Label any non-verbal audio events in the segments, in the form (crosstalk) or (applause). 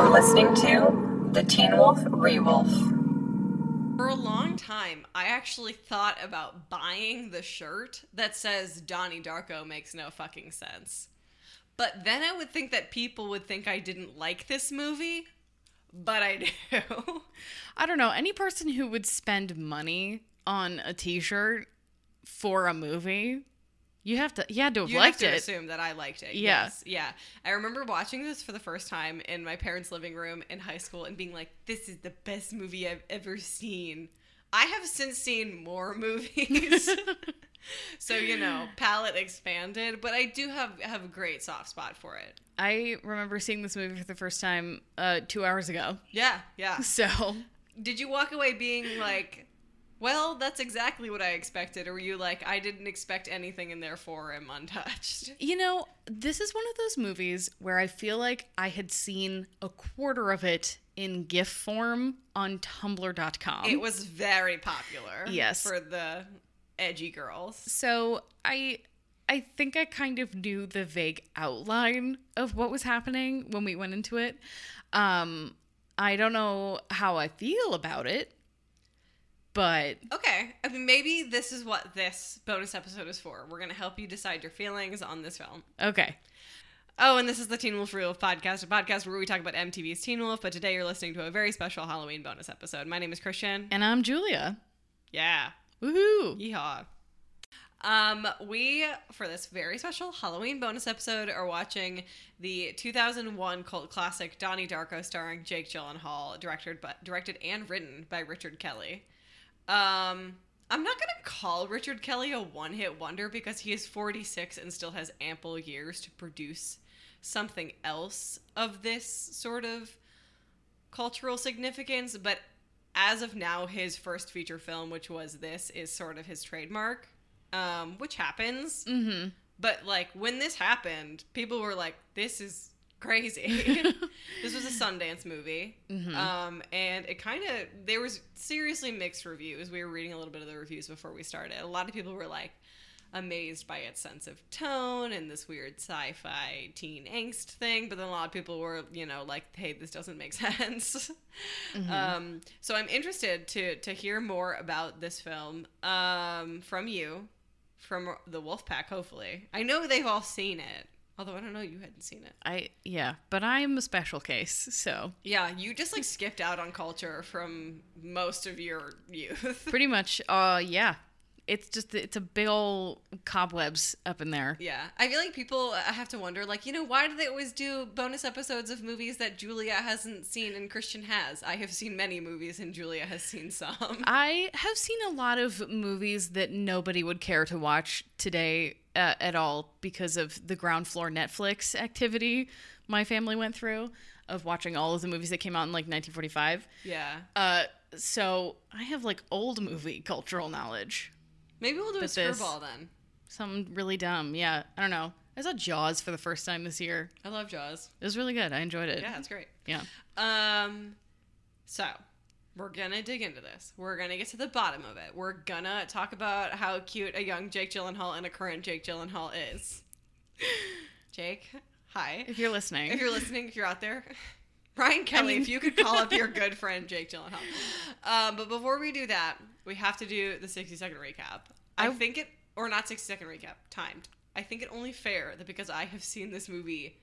You're listening to the Teen Wolf Rewolf. For a long time, I actually thought about buying the shirt that says Donnie Darko makes no fucking sense. But then I would think that people would think I didn't like this movie, but I (laughs) do. I don't know. Any person who would spend money on a T-shirt for a movie, you have to. You had to have You liked have to it. assume that I liked it. Yeah. Yes. Yeah. I remember watching this for the first time in my parents' living room in high school and being like, this is the best movie I've ever seen. I have since seen more (laughs) movies. (laughs) so, you know, palette expanded, but I do have have a great soft spot for it. I remember seeing this movie for the first time uh, two hours ago. Yeah, yeah. So Did you walk away being like, well, that's exactly what I expected? Or were you like, I didn't expect anything and therefore I'm untouched? (laughs) You know, this is one of those movies where I feel like I had seen a quarter of it in GIF form on Tumblr.com. It was very popular. Yes. For the edgy girls. so I I think I kind of knew the vague outline of what was happening when we went into it. Um I don't know how I feel about it, but Okay. I mean, maybe this is what this bonus episode is for. We're going to help you decide your feelings on this film. okay. Oh, and this is the Teen Wolf Real podcast, a podcast where we talk about MTV's Teen Wolf, but today you're listening to a very special Halloween bonus episode. My name is Christian. And I'm Julia. Yeah. Woohoo. Yeehaw. Um, we, for this very special Halloween bonus episode, are watching the 2001 cult classic Donnie Darko starring Jake Gyllenhaal, directed, but, directed and written by Richard Kelly. Um, I'm not going to call Richard Kelly a one hit wonder because he is 46 and still has ample years to produce something else of this sort of cultural significance, but as of now, his first feature film, which was this, is sort of his trademark, um, which happens. Mm-hmm. But like when this happened, people were like, "This is crazy." (laughs) (laughs) this was a Sundance movie, Mhm. um, and it kind of there was seriously mixed reviews. We were reading a little bit of the reviews before we started. A lot of people were like amazed by its sense of tone and this weird sci-fi teen angst thing, but then a lot of people were, you know, like, "Hey, this doesn't make (laughs) sense." Um, so I'm interested to to hear more about this film um, from you, from the wolf pack Hopefully, I know they've all seen it. Although I don't know, you hadn't seen it. I yeah, but I'm a special case, so Yeah, you just like skipped out on culture from most of your youth. pretty much uh yeah. It's just it's a big old cobwebs up in there. yeah, I feel like people have to wonder, like, you know, why do they always do bonus episodes of movies that Julia hasn't seen and Christian has? I have seen many movies and Julia has seen some. I have seen a lot of movies that nobody would care to watch today uh, at all because of the ground floor Netflix activity my family went through of watching all of the movies that came out in like 1945. yeah, Uh, so I have like old movie cultural knowledge. maybe we'll do a But this- screwball then. Something really dumb. Yeah, I don't know. I saw Jaws for the first time this year. I love Jaws. It was really good. I enjoyed it. Yeah, it's great. Yeah. Um, so we're gonna dig into this. We're gonna get to the bottom of it. We're gonna talk about how cute a young Jake Gyllenhaal and a current Jake Gyllenhaal is. Jake, hi. If you're listening. If you're listening, if you're out there, Ryan Kelly, mean- if you could call up your (laughs) good friend Jake Gyllenhaal. Um, but before we do that, we have to do the 60 second recap. I, I- think it, or not 60 second recap, timed. I think it only fair that because I have seen this movie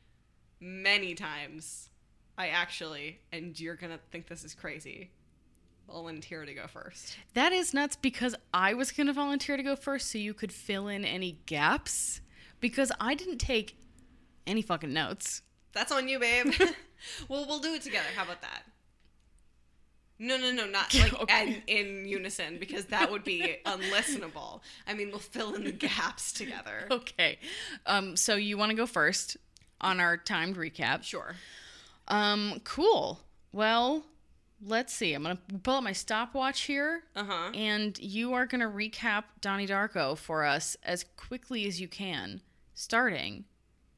many times, I actually, and you're gonna think this is crazy, volunteer to go first. That is nuts because I was going to volunteer to go first so you could fill in any gaps because I didn't take any fucking notes. That's on you, babe. (laughs) well, we'll do it together. How about that? No, no, no, not like (laughs) Okay. in, in unison because that would be unlistenable. I mean, we'll fill in the gaps together. (laughs) Okay. Um so you want to go first on our timed recap? Sure. Um cool. Well, let's see. I'm to pull up my stopwatch here Uh huh. and you are to recap Donnie Darko for us as quickly as you can, starting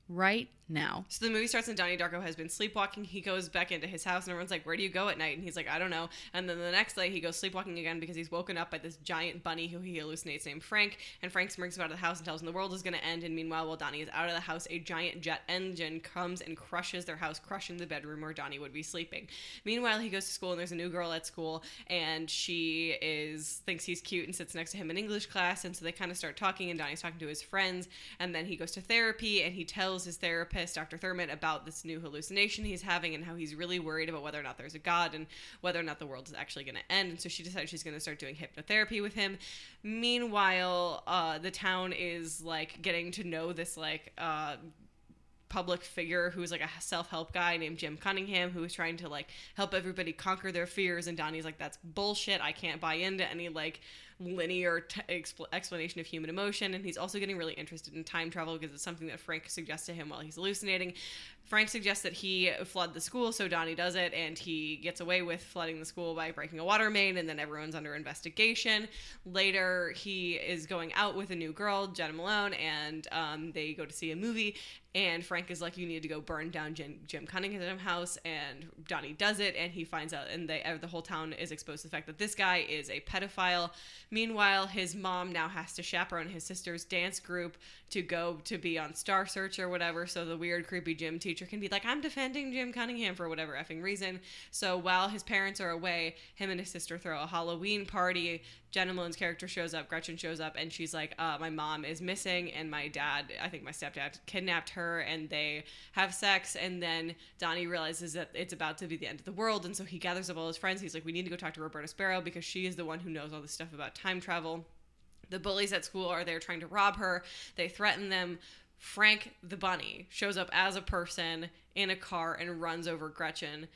right now. So the movie starts and Donnie Darko has been sleepwalking. He goes back into his house and everyone's like, Where do you go at night? And he's like, I don't know. And then the next day he goes sleepwalking again because he's woken up by this giant bunny who he hallucinates named Frank. And Frank brings him out of the house and tells him the world is going to end. And meanwhile, while Donnie is out of the house, a giant jet engine comes and crushes their house, crushing the bedroom where Donnie would be sleeping. Meanwhile, he goes to school and there's a new girl at school and she is thinks he's cute and sits next to him in English class. And so they kind of start talking and Donnie's talking to his friends. And then he goes to therapy and he tells his therapist, Dr. Thurman, about this new hallucination he's having and how he's really worried about whether or not there's a God and whether or not the world is actually going to end. And so she decides she's going to start doing hypnotherapy with him. Meanwhile, uh, the town is like getting to know this like uh, public figure who's like a self-help guy named Jim Cunningham who is trying to like help everybody conquer their fears and Donnie's like that's bullshit. I can't buy into any like linear t- expl- explanation of human emotion. And he's also getting really interested in time travel because it's something that Frank suggests to him while he's hallucinating Frank suggests that he flood the school, so Donnie does it, and he gets away with flooding the school by breaking a water main, and then everyone's under investigation. Later, he is going out with a new girl, Jena Malone, and um, they go to see a movie. And Frank is like, "You need to go burn down Jim, Jim Cunningham's house," and Donnie does it, and he finds out, and they, the whole town is exposed to the fact that this guy is a pedophile. Meanwhile, his mom now has to chaperone his sister's dance group to go to be on Star Search or whatever, so the weird, creepy gym teacher can be like, I'm defending Jim Cunningham for whatever effing reason. So while his parents are away, him and his sister throw a Halloween party. Jena Malone's character shows up, Gretchen shows up, and she's like, uh, My mom is missing, and my dad, I think my stepdad, kidnapped her, and they have sex. And then Donnie realizes that it's about to be the end of the world, and so he gathers up all his friends. He's like, We need to go talk to Roberta Sparrow because she is the one who knows all this stuff about time travel. The bullies at school are there trying to rob her. They threaten them. Frank the bunny shows up as a person in a car and runs over Gretchen.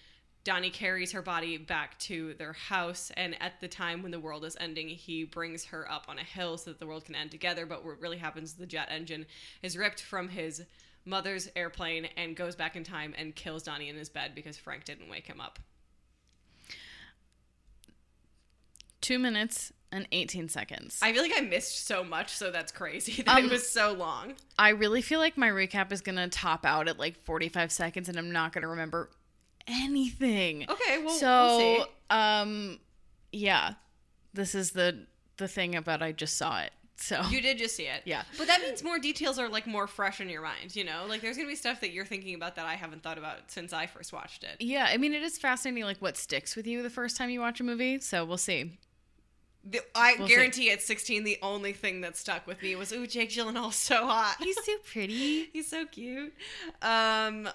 Donnie carries her body back to their house, and at the time when the world is ending, he brings her up on a hill so that the world can end together. But what really happens the jet engine is ripped from his mother's airplane and goes back in time and kills Donnie in his bed because Frank didn't wake him up. Two minutes and 18 seconds. I feel like I missed so much, so that's crazy (laughs) that Um, it was so long. I really feel like my recap is going to top out at like 45 seconds and I'm not going to remember anything. Okay, well, so, we'll see. um yeah. This is the the thing about I just saw it. So You did just see it. Yeah. But that means more details are like more fresh in your mind, you know? Like there's going to be stuff that you're thinking about that I haven't thought about since I first watched it. yeah, I mean it is fascinating like what sticks with you the first time you watch a movie, so we'll see. The, I We'll see. guarantee at 16 the only thing that stuck with me was ooh Jake Gyllenhaal's (laughs) so hot. He's so pretty. (laughs) He's so cute. Um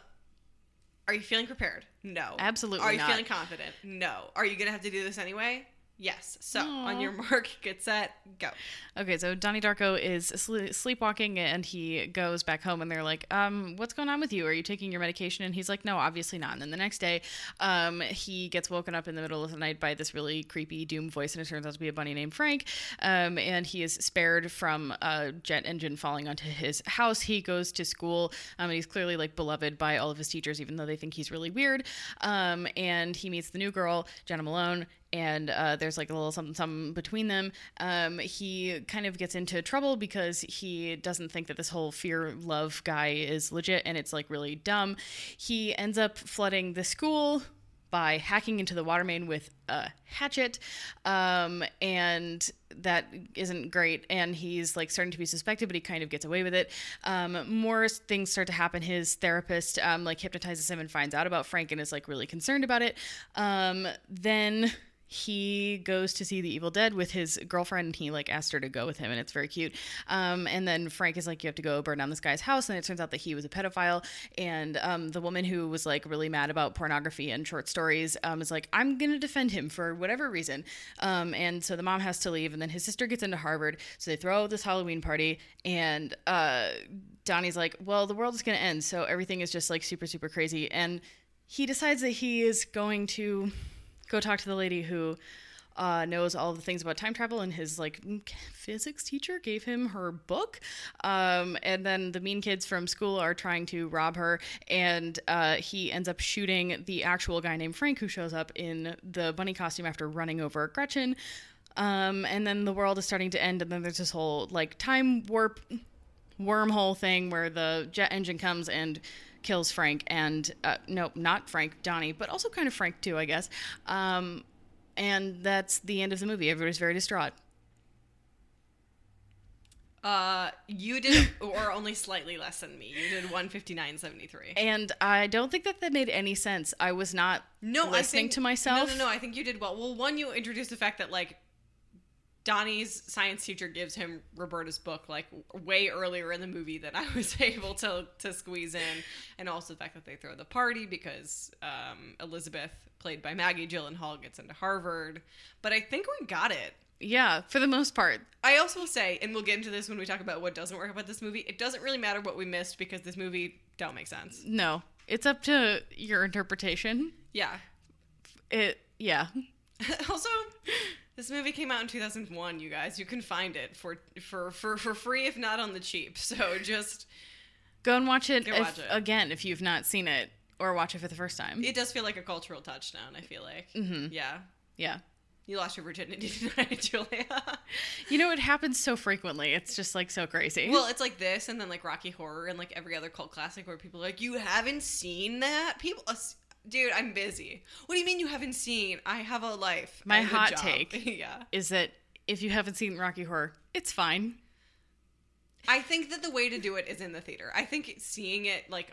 Are you feeling prepared? No. Absolutely not. Are you not. feeling confident? No. Are you going to have to do this anyway? Yes. So, on your (laughs) mark, get set, go. Okay, so Donnie Darko is sleepwalking and he goes back home and they're like, um, what's going on with you? Are you taking your medication? And he's like, no, obviously not. And then the next day, um, he gets woken up in the middle of the night by this really creepy doom voice and it turns out to be a bunny named Frank. Um, and he is spared from a jet engine falling onto his house. He goes to school um, and he's clearly like beloved by all of his teachers, even though they think he's really weird. Um, and he meets the new girl, Jena Malone, and uh, there's like a little something, something between them. Um, he kind of gets into trouble because he doesn't think that this whole fear love guy is legit and it's like really dumb. He ends up flooding the school by hacking into the water main with a hatchet um, and that isn't great and he's like starting to be suspected but he kind of gets away with it um, more things start to happen his therapist um, like hypnotizes him and finds out about frank and is like really concerned about it um, then he goes to see the evil dead with his girlfriend and he like asked her to go with him and it's very cute. Um, and then frank is like you have to go burn down this guy's house and it turns out that he was a pedophile. And um, the woman who was like really mad about pornography and short stories um, is like i'm gonna defend him for whatever reason. Um, and so the mom has to leave and then his sister gets into harvard so they throw this halloween party and uh, donnie's like well the world is gonna end so everything is just like super super crazy. And he decides that he is going to go talk to the lady who uh, knows all the things about time travel and his like physics teacher gave him her book. Um, and then the mean kids from school are trying to rob her and uh, he ends up shooting the actual guy named frank who shows up in the bunny costume after running over gretchen. Um, and then the world is starting to end and then there's this whole like time warp wormhole thing where the jet engine comes and kills Frank and uh, no, not Frank, Donnie, but also kind of Frank too, I guess. Um, and that's the end of the movie. Everybody's very distraught. Uh, you did, (laughs) or only slightly less than me. You did one fifty nine seventy three. And I don't think that that made any sense. I was not No, listening think, to myself. No, no, no. I think you did well. Well, one, you introduced the fact that like Donnie's science teacher gives him Roberta's book like way earlier in the movie than I (laughs) was able to to squeeze in, and also the fact that they throw the party because um, Elizabeth, played by Maggie Gyllenhaal, gets into Harvard. But I think we got it. Yeah, for the most part. I also will say, and we'll get into this when we talk about what doesn't work about this movie. It doesn't really matter what we missed because this movie don't make sense. No, it's up to your interpretation. Yeah. It, yeah. (laughs) also, this movie came out in 2001. You guys, you can find it for for for for free, if not on the cheap. (laughs) So just Go and watch it, if, watch it. again if you've not seen it or watch it for the first time. it does feel like a cultural touchdown. I feel like, mm-hmm. yeah. yeah. You lost your virginity (laughs) tonight, Julia. You know, it happens so frequently. It's just like so crazy. well, it's like this, and then like Rocky Horror, and like every other cult classic where people are like, "You haven't seen that?" People, dude, I'm busy. What do you mean you haven't seen? I have a life. My hot job." take. (laughs) yeah. is that if you haven't seen Rocky Horror, it's fine. I think that the way to do it is in the theater. I think seeing it like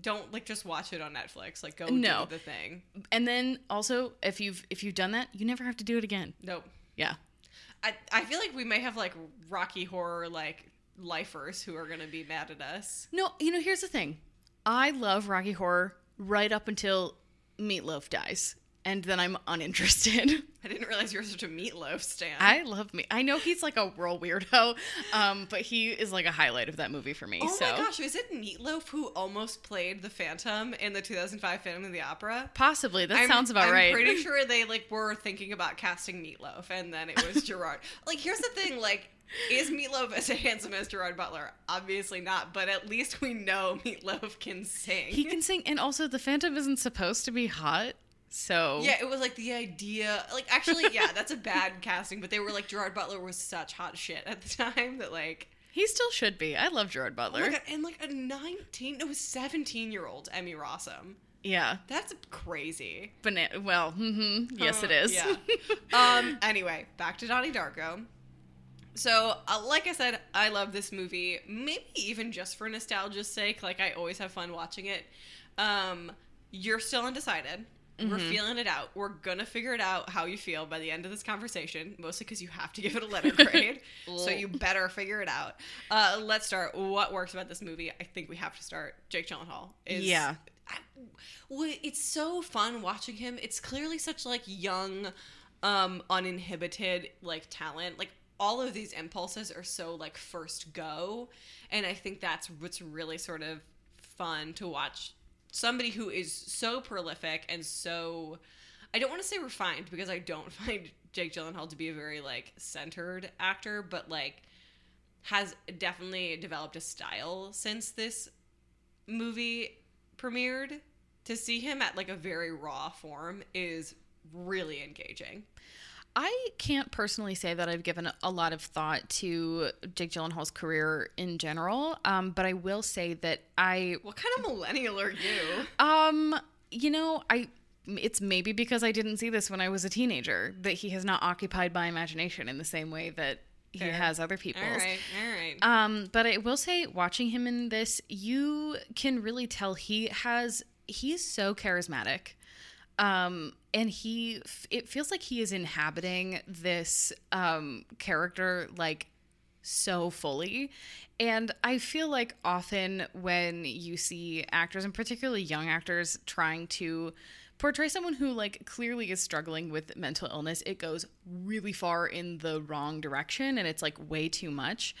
don't like just watch it on Netflix. Like go No. do the thing. And then also, if you've if you've done that, you never have to do it again. Nope. Yeah. I I feel like we may have like Rocky horror like lifers who are gonna be mad at us. No, you know, here's the thing. I love Rocky Horror right up until Meatloaf dies, and then I'm uninterested. (laughs) I didn't realize you were such a meatloaf stan. I love me. I know he's like a real weirdo, um, but he is like a highlight of that movie for me. Oh so my gosh, is it Meatloaf who almost played the Phantom in the 2005 Phantom of the Opera? possibly that I'm- sounds about right. I'm right. pretty (laughs) sure they like were thinking about casting Meatloaf, and then it was (laughs) Gerard. like, here's the thing: like, is Meatloaf as handsome as Gerard Butler? Obviously not, but at least we know (laughs) Meatloaf can sing. he can sing, and also the Phantom isn't supposed to be hot, so Yeah, it was like the idea. Like, actually, yeah, that's a bad (laughs) casting, but they were like Gerard Butler was such hot shit at the time that like. he still should be. I love Gerard Oh Butler. my god! And like a nineteen, no, seventeen year old Emmy Rossum. yeah, That's crazy. banana. Well, mm-hmm. yes, it Uh, is. Yeah. (laughs) um. Anyway, back to Donnie Darko. So, uh, like I said, I love this movie. Maybe even just for nostalgia's sake. Like I always have fun watching it. Um, you're still undecided. We're feeling it out. We're gonna figure it out how you feel by the end of this conversation. Mostly because you have to give it a letter (laughs) grade, so you better figure it out. Uh, let's start. What works about this movie? I think we have to start. Jake Gyllenhaal is Yeah. I, it's so fun watching him. It's clearly such like young, um, uninhibited like talent. Like all of these impulses are so like first go, and I think that's what's really sort of fun to watch. Somebody who is so prolific and so I don't want to say refined because I don't (laughs) find Jake Gyllenhaal to be a very like centered actor, but like has definitely developed a style since this movie premiered. To see him at like a very raw form is really engaging. I can't personally say that I've given a lot of thought to Jake Gyllenhaal's career in general, um, but I will say that I, What kind of millennial are you? um, you know, I. It's maybe because I didn't see this when I was a teenager that he has not occupied my imagination in the same way that he has other people's. All right, all right. Um, but I will say, watching him in this, you can really tell he has he's so charismatic. Um, and he it feels like he is inhabiting this um character like so fully. And I feel like often when you see actors, and particularly young actors, trying to portray someone who like clearly is struggling with mental illness, it goes really far in the wrong direction and it's like way too much.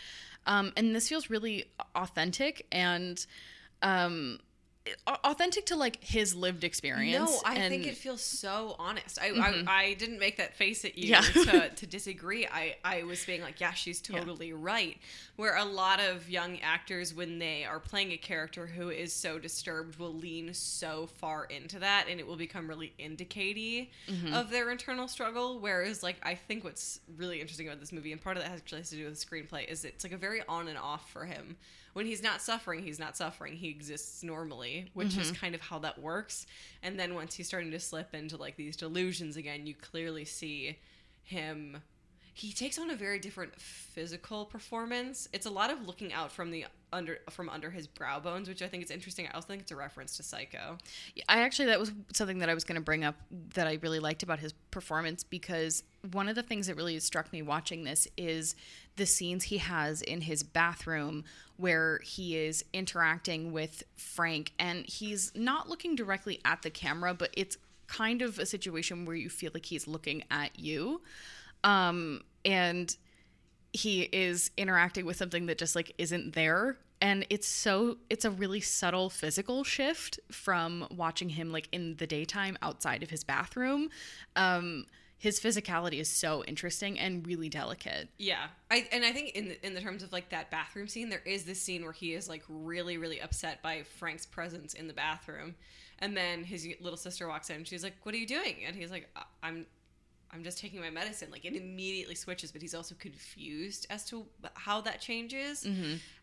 Um, and this feels really authentic and um, authentic to like his lived experience. No, I and- think it feels so honest. I, I mm-hmm. I didn't make that face at you Yeah. to, (laughs) to disagree. I, I was being like, yeah, she's totally right. Where a lot of young actors, when they are playing a character who is so disturbed, will lean so far into that and it will become really indicatey mm-hmm. of their internal struggle. Whereas, like, I think what's really interesting about this movie, and part of that actually has to do with the screenplay, is it's like a very on and off for him. When he's not suffering, he's not suffering. He exists normally, which is mm-hmm. kind of how that works. And then once he's starting to slip into like these delusions again, you clearly see him he takes on a very different physical performance. It's a lot of looking out from the under from under his brow bones, which I think is interesting. I also think it's a reference to Psycho. I actually that was something that I was going to bring up that I really liked about his performance because one of the things that really struck me watching this is the scenes he has in his bathroom where he is interacting with Frank and he's not looking directly at the camera but it's kind of a situation where you feel like he's looking at you um and he is interacting with something that just like isn't there and it's so it's a really subtle physical shift from watching him like in the daytime outside of his bathroom um his physicality is so interesting and really delicate Yeah, I and I think in the, in the terms of like that bathroom scene, there is this scene where he is like really really upset by Frank's presence in the bathroom, and then his little sister walks in. and She's like, "What are you doing?" And he's like, "I- "I'm." I'm just taking my medicine. Like it immediately switches, but he's also confused as to how that changes.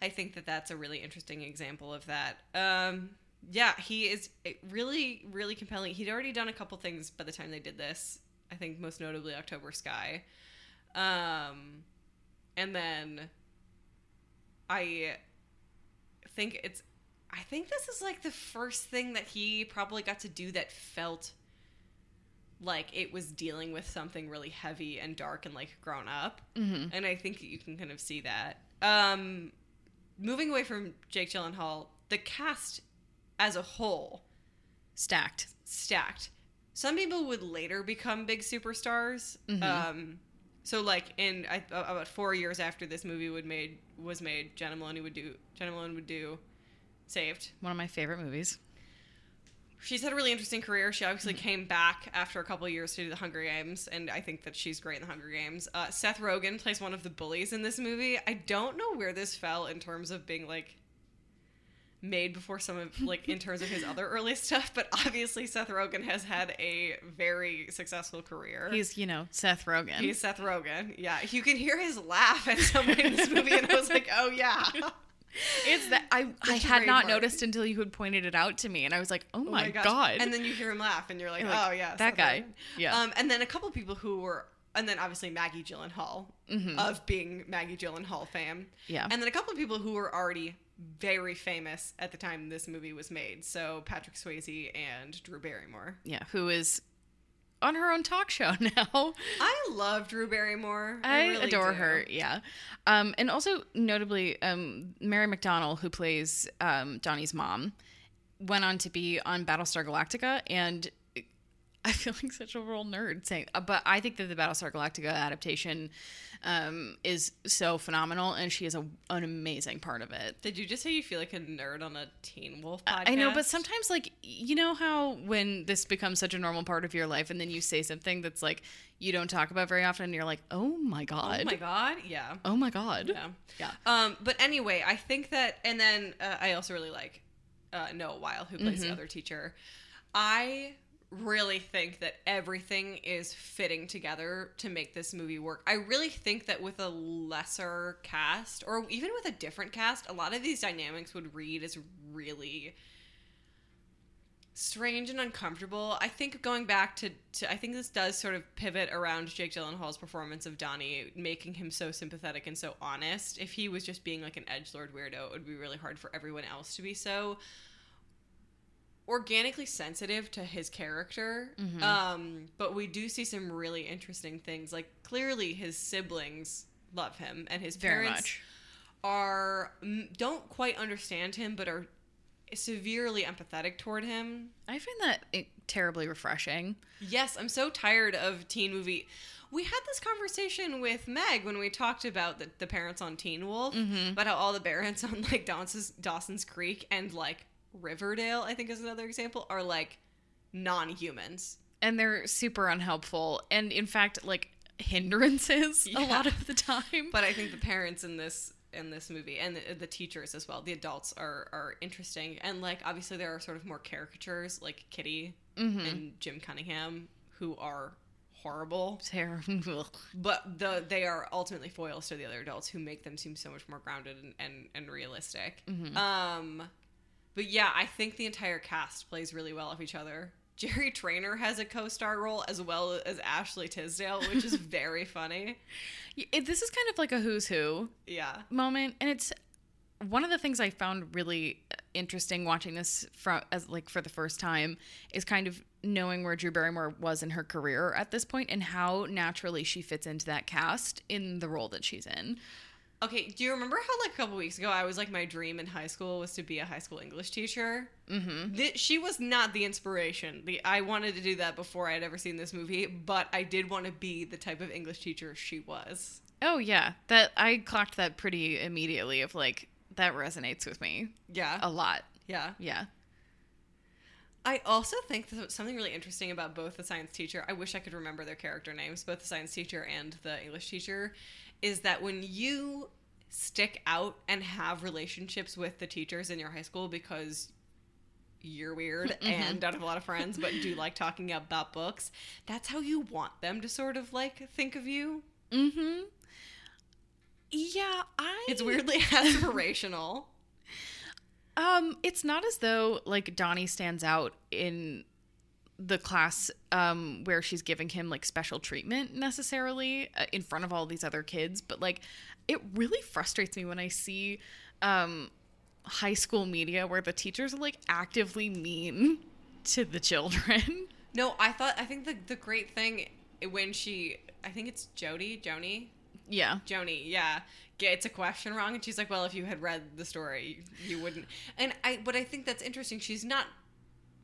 I think that that's a really interesting example of that. Um, yeah, he is really, really compelling. He'd already done a couple things by the time they did this. I think most notably October Sky. Um, and then I think it's I think this is like the first thing that he probably got to do that felt like it was dealing with something really heavy and dark and like grown up. Mm-hmm. And I think you can kind of see that. Um, moving away from Jake Gyllenhaal, the cast as a whole stacked stacked. Some people would later become big superstars. Mm-hmm. Um, so like in I, about four years after this movie would made was made, Jenna Maloney would do Jena Malone would do Saved. one of my favorite movies She's had a really interesting career. She obviously Mm-hmm. came back after a couple of years to do the Hunger Games, and I think that she's great in the Hunger Games. Uh, Seth Rogen plays one of the bullies in this movie. I don't know where this fell in terms of being like made before some of like in terms of his other (laughs) early stuff, but obviously Seth Rogen has had a very successful career. he's you know seth rogen He's Seth Rogen. Yeah, you can hear his laugh at some point in this movie, and I was like, "Oh yeah, (laughs) it's that i i had not part. noticed until you had pointed it out to me and i was like oh, Oh my, god And then you hear him laugh, and you're like, You're like, "Oh yeah, that guy." Yeah. Um, and then a couple people who were, and then obviously Maggie Gyllenhaal of being Maggie Gyllenhaal fame. Mm-hmm. Yeah. And then a couple of people who were already very famous at the time this movie was made. So Patrick Swayze and Drew Barrymore. yeah who is on her own talk show (laughs) now I love Drew Barrymore. I, really adore do. her, yeah. Um, and also notably, um, Mary McDonnell, who plays um, Donnie's mom, went on to be on Battlestar Galactica, and (laughs) I feel like such a real nerd saying, uh, but I think that the Battlestar Galactica adaptation um, is so phenomenal, and she is a, an amazing part of it. Did you just say you feel like a nerd on a Teen Wolf podcast? I know, but sometimes, like, you know how when this becomes such a normal part of your life, and then you say something that's like you don't talk about very often, and you're like, oh my god, Oh my god, yeah. oh my god, Yeah. yeah. Um, but anyway, I think that, and then uh, I also really like uh, Noah Wyle, who plays Mm-hmm. the other teacher. I really think that everything is fitting together to make this movie work. I really think that with a lesser cast, or even with a different cast, a lot of these dynamics would read as really strange and uncomfortable. I think going back to, to I think this does sort of pivot around Jake Gyllenhaal's performance of Donnie, making him so sympathetic and so honest. If he was just being like an edge lord weirdo, it would be really hard for everyone else to be so organically sensitive to his character. Mm-hmm. Um, but we do see some really interesting things. Like clearly his siblings love him and his Very parents much. are don't quite understand him but are severely empathetic toward him. I find that eh, terribly refreshing. Yes, I'm so tired of teen movie. We had this conversation with Meg when we talked about the, the parents on Teen Wolf, Mm-hmm. about how all the parents (laughs) on like Dawson's, Dawson's Creek and like Riverdale, I think is another example, are like non-humans. and they're super unhelpful and in fact like hindrances a lot of the time. But I think the parents in this in this movie and the, the teachers as well, the adults are are interesting. And like obviously there are sort of more caricatures like Kitty and Jim Cunningham who are horrible, terrible. But the they are ultimately foils to the other adults who make them seem so much more grounded and and, and realistic. Um, but yeah, I think the entire cast plays really well off each other. (laughs) Jerry Trainor has a co-star role as well as Ashley Tisdale, which is (laughs) very funny. it, this is kind of like a who's who Yeah. moment and it's one of the things i found really uh, interesting watching this from as like for the first time is kind of knowing where drew barrymore was in her career at this point and how naturally she fits into that cast in the role that she's in Okay, do you remember how like a couple weeks ago I was like my dream in high school was to be a high school English teacher? Mm-hmm. Th- she was not the inspiration. The I wanted to do that before I had ever seen this movie, but I did want to be the type of English teacher she was. oh yeah that i clocked that pretty immediately of like that resonates with me Yeah, a lot yeah. yeah I also think that something really interesting about both the science teacher. I wish I could remember their character names, both the science teacher and the English teacher, is that when you stick out and have relationships with the teachers in your high school because you're weird (laughs) and don't have a lot of friends but do like talking about books, that's how you want them to sort of like think of you. mm-hmm yeah i It's weirdly (laughs) aspirational. Um, it's not as though like Donnie stands out in the class um where she's giving him like special treatment necessarily uh, in front of all these other kids, but like it really frustrates me when I see um high school media where the teachers are like actively mean to the children. (laughs) No, I thought I think the the great thing when she I think it's Jody, Joni, yeah. Joni, yeah, gets a question wrong, and she's like, "Well, if you had read the story, you wouldn't." And I, but I think that's interesting. She's not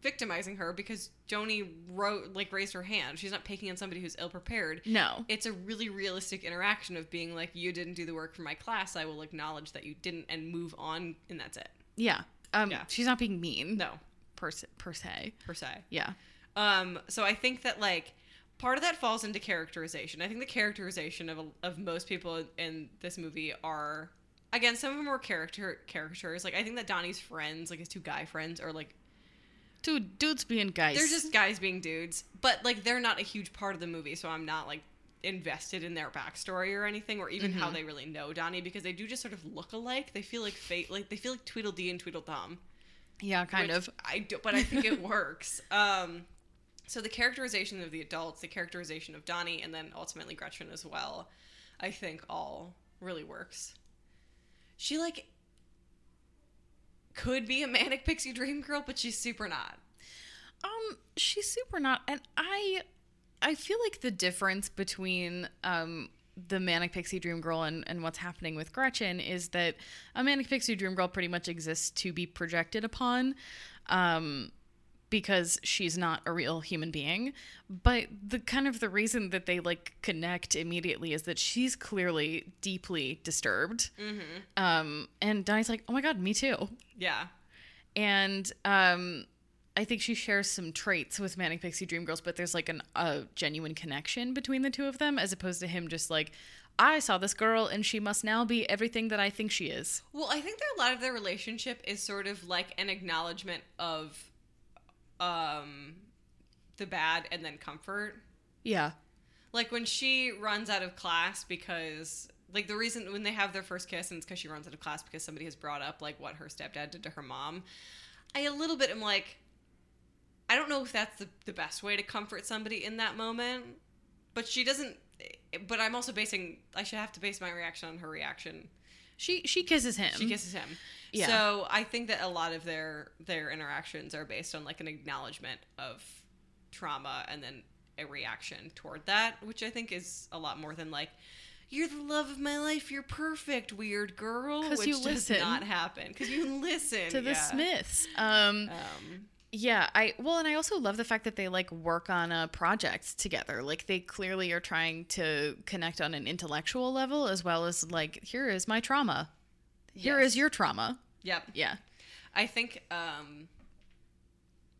victimizing her because Joni wrote, like, raised her hand. She's not picking on somebody who's ill prepared. No. It's a really realistic interaction of being like, "You didn't do the work for my class. I will acknowledge that you didn't, and move on, and that's it." Yeah. Um Yeah. she's not being mean No, per se, per se. per se. Yeah. Um, so I think that like part of that falls into characterization. I think the characterization of of most people in this movie are again some of them are character caricatures. Like I think that Donnie's friends, like his two guy friends, are like Dude, dudes being guys. they're just guys being dudes, but like they're not a huge part of the movie. So I'm not like invested in their backstory or anything, or even how they really know Donnie because they do just sort of look alike. They feel like fate, like they feel like Tweedledee and Tweedledum. yeah, kind of. I do, but I think it (laughs) works. Um, so the characterization of the adults, the characterization of Donnie, and then ultimately Gretchen as well, I think all really works. She like could be a manic pixie dream girl, but she's super not. Um, she's super not, and I, I feel like the difference between um the manic pixie dream girl and and what's happening with Gretchen is that a manic pixie dream girl pretty much exists to be projected upon, um, because she's not a real human being. But the kind of the reason that they like connect immediately is that she's clearly deeply disturbed. Um, and Donnie's like, oh my god, me too Yeah, and um I think she shares some traits with Manic Pixie Dream Girls, but there's like an, a genuine connection between the two of them, as opposed to him just like, I saw this girl and she must now be everything that I think she is. Well, I think that a lot of their relationship is sort of like an acknowledgement of um the bad and then comfort. Yeah. Like when she runs out of class because like the reason when they have their first kiss and it's because she runs out of class because somebody has brought up like what her stepdad did to her mom. I a little bit am like I don't know if that's the, the best way to comfort somebody in that moment. But she doesn't but I'm also basing I should have to base my reaction on her reaction She she kisses him. she kisses him. Yeah. So I think that a lot of their their interactions are based on like an acknowledgement of trauma and then a reaction toward that, which I think is a lot more than like you're the love of my life. You're perfect, weird girl. 'Cause which you does listen. not happen because you listen to the yeah. Smiths. Um Um, Yeah, I well, and I also love the fact that they like work on a project together. Like they clearly are trying to connect on an intellectual level as well as like here is my trauma. Here is Yes. your trauma. yep. Yeah. I think um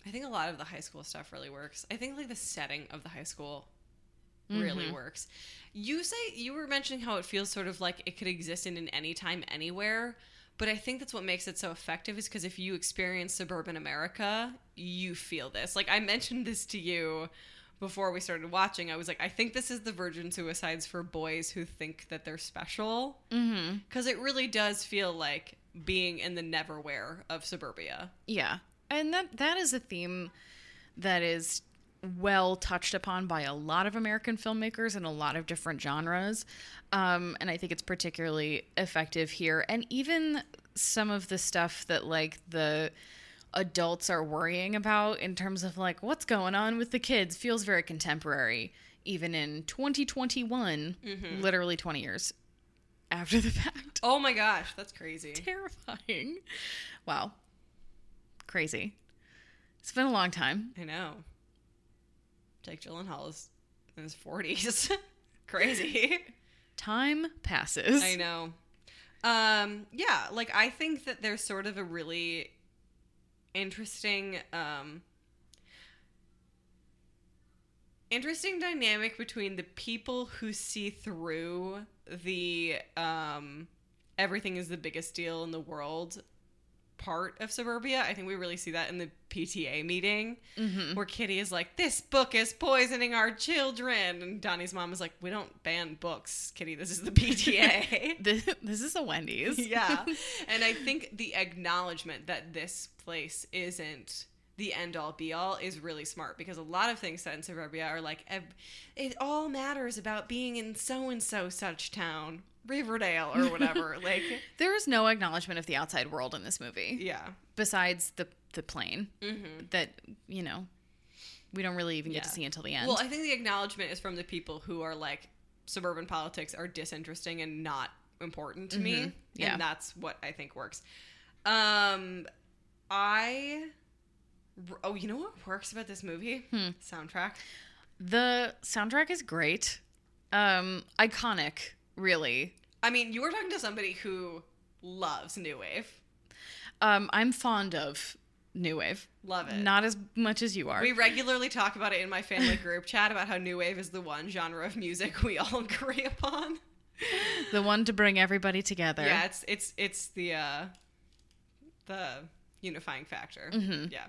I think a lot of the high school stuff really works. I think like the setting of the high school really Mhm. works. You say you were mentioning how it feels sort of like it could exist in an anytime anywhere, but I think that's what makes it so effective is because if you experience suburban America, you feel this. Like I mentioned this to you before we started watching. I was like, I think this is the virgin suicides for boys who think that they're special Mm-hmm. because it really does feel like being in the neverwhere of suburbia. Yeah. And that that is a theme that is well touched upon by a lot of American filmmakers in a lot of different genres. Um, and I think it's particularly effective here. And even some of the stuff that like the adults are worrying about in terms of like what's going on with the kids feels very contemporary, even in 2021, literally 20 years after the fact. Oh my gosh, that's crazy. (laughs) Terrifying. Wow. Crazy. It's been a long time. I know. Jake Gyllenhaal is in his forties. (laughs) crazy. Time passes. I know. Um, yeah, like I think that there's sort of a really interesting um interesting dynamic between the people who see through the um everything is the biggest deal in the world part of suburbia. I think we really see that in the PTA meeting Mhm. where Kitty is like, "This book is poisoning our children," and Donnie's mom is like, "We don't ban books, Kitty. This is the PTA." (laughs) (laughs) This, this is a Wendy's. yeah, (laughs) and I think the acknowledgement that this place isn't the end all be all is really smart because a lot of things said in suburbia are like, "It all matters about being in so and so such town." Riverdale or whatever, (laughs) like There is no acknowledgement of the outside world in this movie yeah, besides the the plane hmm that, you know, we don't really even get to see until the end. Well, I think the acknowledgement is from the people who are like suburban politics are disinteresting and not important to me, Mhm. Yeah. and that's what I think works. Um, I oh, you know what works about this movie? Hmm. Soundtrack. the soundtrack is great. Um iconic, really. I mean, you were talking to somebody who loves new wave. Um I'm fond of new wave. Love it. Not as much as you are. we regularly talk about it in my family group chat about how new wave is the one genre of music we all (laughs) agree upon. the one to bring everybody together. Yeah, it's it's it's the uh the unifying factor. Mhm. Yeah.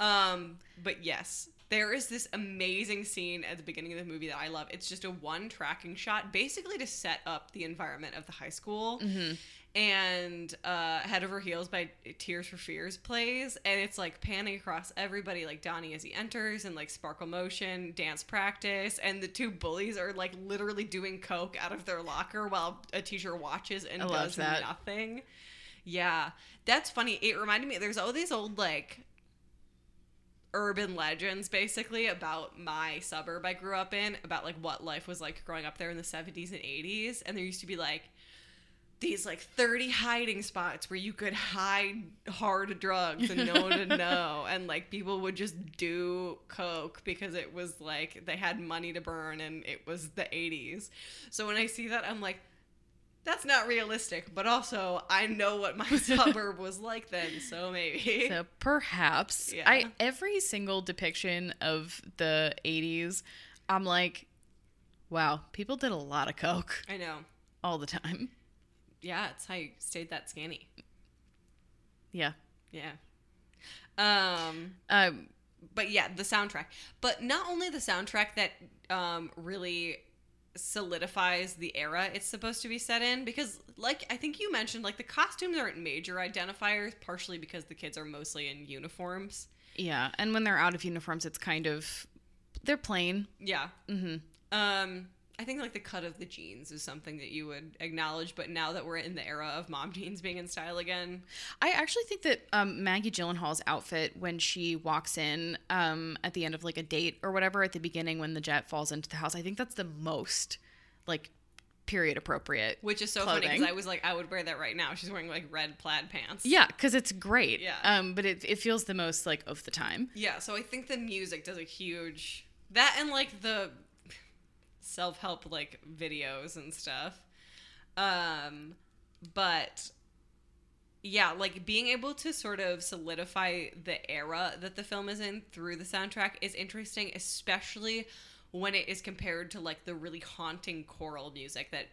Um but yes, there is this amazing scene at the beginning of the movie that I love. It's just a one tracking shot basically to set up the environment of the high school. Mhm. And uh, Head Over Heels by Tears for Fears plays, and it's like panning across everybody, like Donnie as he enters, and like sparkle motion, dance practice, and the two bullies are like literally doing coke out of their locker while a teacher watches and I love does that. nothing. Yeah, that's funny. It reminded me. There's all these old like urban legends basically about my suburb I grew up in, about like what life was like growing up there in the 70s and 80s. And there used to be like these like 30 hiding spots where you could hide hard drugs and no one would (laughs) know. And like people would just do coke because it was like they had money to burn and it was the 80s. So when I see that, I'm like, that's not realistic, but also I know what my (laughs) suburb was like then, so maybe. So perhaps Yeah. I every single depiction of the 80s I'm like wow, people did a lot of coke I know. all the time. Yeah, it's how you stayed that skinny. Yeah. Yeah. Um, Um but yeah, the soundtrack. But not only the soundtrack that um really solidifies the era it's supposed to be set in because like I think you mentioned like the costumes aren't major identifiers partially because the kids are mostly in uniforms. yeah, and when they're out of uniforms it's kind of they're plain. Yeah. Mm-hmm. Um I think like the cut of the jeans is something that you would acknowledge, but now that we're in the era of mom (laughs) jeans being in style again, I actually think that um, Maggie Gyllenhaal's outfit when she walks in um, at the end of like a date or whatever at the beginning when the jet falls into the house, I think that's the most like period appropriate. which is so funny because I was like, I would wear that right now. She's wearing like red plaid pants. Yeah, because it's great. Yeah. Um, but it, it feels the most like of the time. Yeah, so I think the music does a huge that and like the self-help like videos and stuff. Um but yeah, like being able to sort of solidify the era that the film is in through the soundtrack is interesting, especially when it is compared to like the really haunting choral music that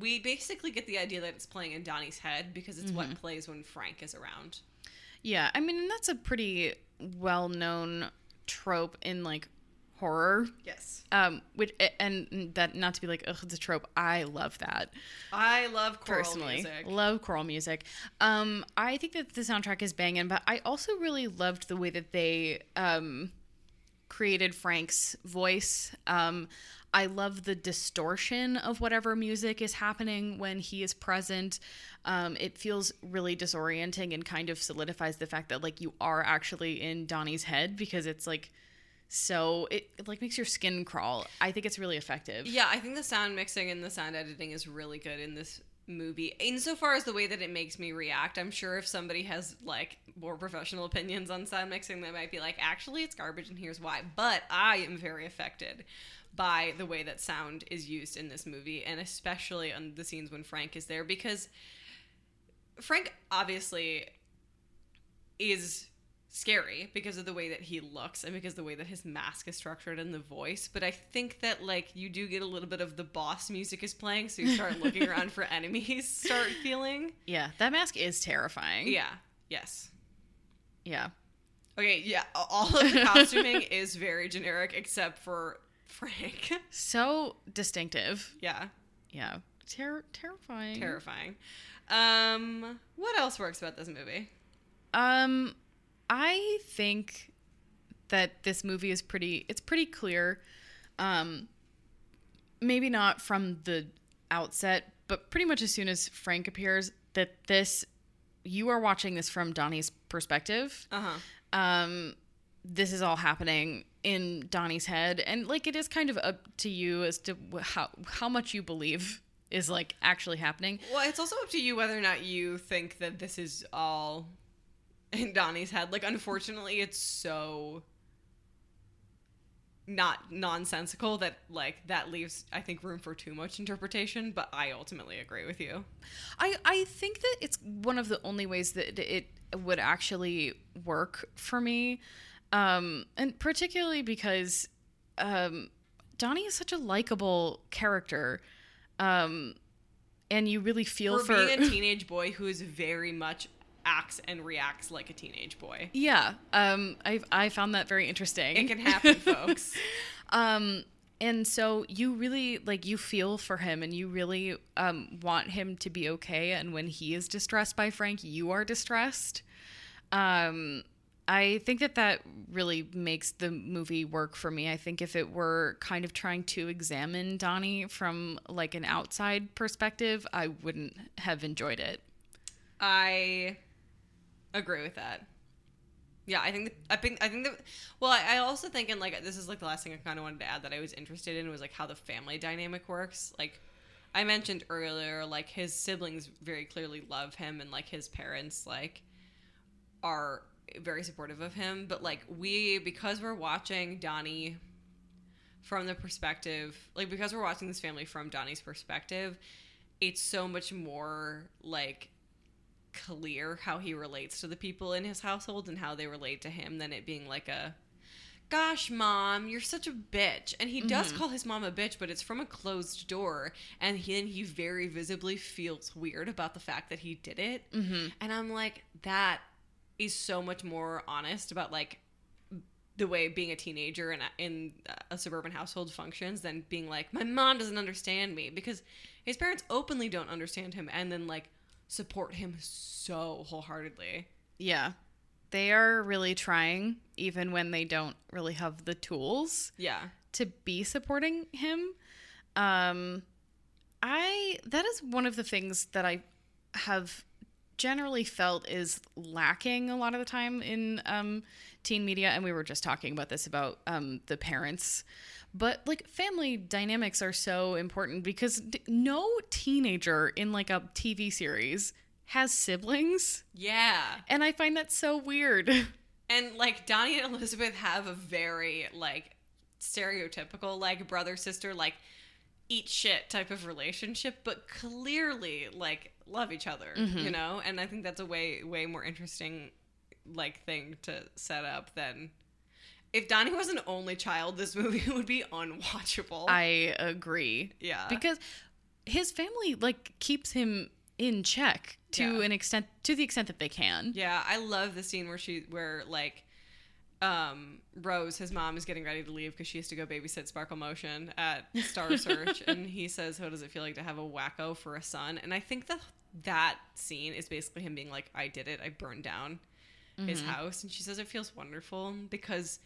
we basically get the idea that it's playing in Donnie's head because it's what plays when Frank is around. Yeah, I mean, and that's a pretty well-known trope in like horror. Yes. Um, which and that not to be like, ugh, it's a trope. I love that I love choral personally. music. Love choral music. Um, I think that the soundtrack is banging, but I also really loved the way that they um created Frank's voice. Um, I love the distortion of whatever music is happening when he is present. Um, it feels really disorienting and kind of solidifies the fact that like you are actually in Donnie's head because it's like so it, it like makes your skin crawl. I think it's really effective. Yeah, I think the sound mixing and the sound editing is really good in this movie. Insofar as the way that it makes me react, I'm sure if somebody has like more professional opinions on sound mixing, they might be like, actually, it's garbage, and here's why. But I am very affected by the way that sound is used in this movie, and especially on the scenes when Frank is there, because Frank obviously is scary because of the way that he looks and because of the way that his mask is structured and the voice. But I think that like you do get a little bit of the boss music is playing, so you start (laughs) looking around for enemies. Start feeling. Yeah, that mask is terrifying. Yeah. Yes. Yeah. Okay. Yeah. All of the costuming (laughs) is very generic except for Frank. So distinctive. yeah. Yeah. Ter- terrifying. Terrifying. Um. What else works about this movie? Um, I think that this movie is pretty. It's pretty clear. Um, maybe not from the outset, but pretty much as soon as Frank appears, that this you are watching this from Donnie's perspective. Uh huh. Um, this is all happening in Donnie's head, and like it is kind of up to you as to how how much you believe is like actually happening. Well, it's also up to you whether or not you think that this is all in Donnie's head. Like, unfortunately, it's so not nonsensical that like that leaves I think room for too much interpretation. But I ultimately agree with you. I I think that it's one of the only ways that it would actually work for me, um, and particularly because um, Donnie is such a likable character, um, and you really feel For for, being a (laughs) teenage boy who is very much acts and reacts like a teenage boy, yeah. Um, I I found that very interesting. it can happen, (laughs) folks. Um, and so you really like you feel for him and you really um, want him to be okay. And when he is distressed by Frank, you are distressed. Um, I think that that really makes the movie work for me. I think if it were kind of trying to examine Donnie from like an outside perspective, I wouldn't have enjoyed it. I agree with that. Yeah, I think I think I think that. Well, I, I also think, and like this is like the last thing I kind of wanted to add that I was interested in was like how the family dynamic works. Like I mentioned earlier, like his siblings very clearly love him, and like his parents like are very supportive of him. But like we, because we're watching Donnie from the perspective, like because we're watching this family from Donnie's perspective, it's so much more like clear how he relates to the people in his household and how they relate to him than it being like a gosh mom you're such a bitch. And he does call his mom a bitch but it's from a closed door. And then he very visibly feels weird about the fact that he did it. Mm-hmm. and i'm like that is so much more honest about like the way being a teenager in a, in a suburban household functions than being like my mom doesn't understand me. Because his parents openly don't understand him and then like support him so wholeheartedly. Yeah. They are really trying, even when they don't really have the tools. Yeah. to be supporting him. Um, I that is one of the things that I have generally felt is lacking a lot of the time in um, teen media, and we were just talking about this about um, the parents. But like family dynamics are so important because d- no teenager in like a TV series has siblings, Yeah. and I find that so weird. And like Donnie and Elizabeth have a very like stereotypical like brother sister like eat shit type of relationship, but clearly like love each other, Mm-hmm. you know? And I think that's a way way more interesting like thing to set up than if Donnie was an only child, this (laughs) movie would be unwatchable. I agree. yeah. because his family like keeps him in check to Yeah. an extent to the extent that they can. Yeah, I love the scene where she where like um Rose, his mom, is getting ready to leave because she has to go babysit Sparkle Motion at Star Search, and he says, "How does it feel like to have a wacko for a son?" And I think that that scene is basically him being like, "I did it. I burned down his house," and she says, "It feels wonderful because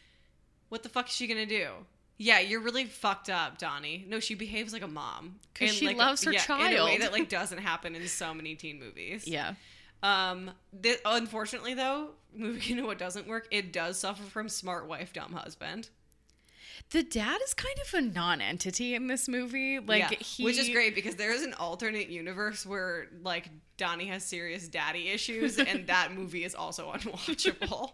what the fuck is she gonna do?" Yeah, you're really fucked up, Donnie. No, she behaves like a mom 'Cause And, she like, loves her yeah, in a way that like doesn't happen in so many teen movies. Yeah. Um, th- unfortunately, though, moving (laughs) into what doesn't work, it does suffer from smart wife, dumb husband. The dad is kind of a non-entity in this movie. Like Yeah, he which is great because there is an alternate universe where like Donnie has serious daddy issues, and that (laughs) movie is also unwatchable.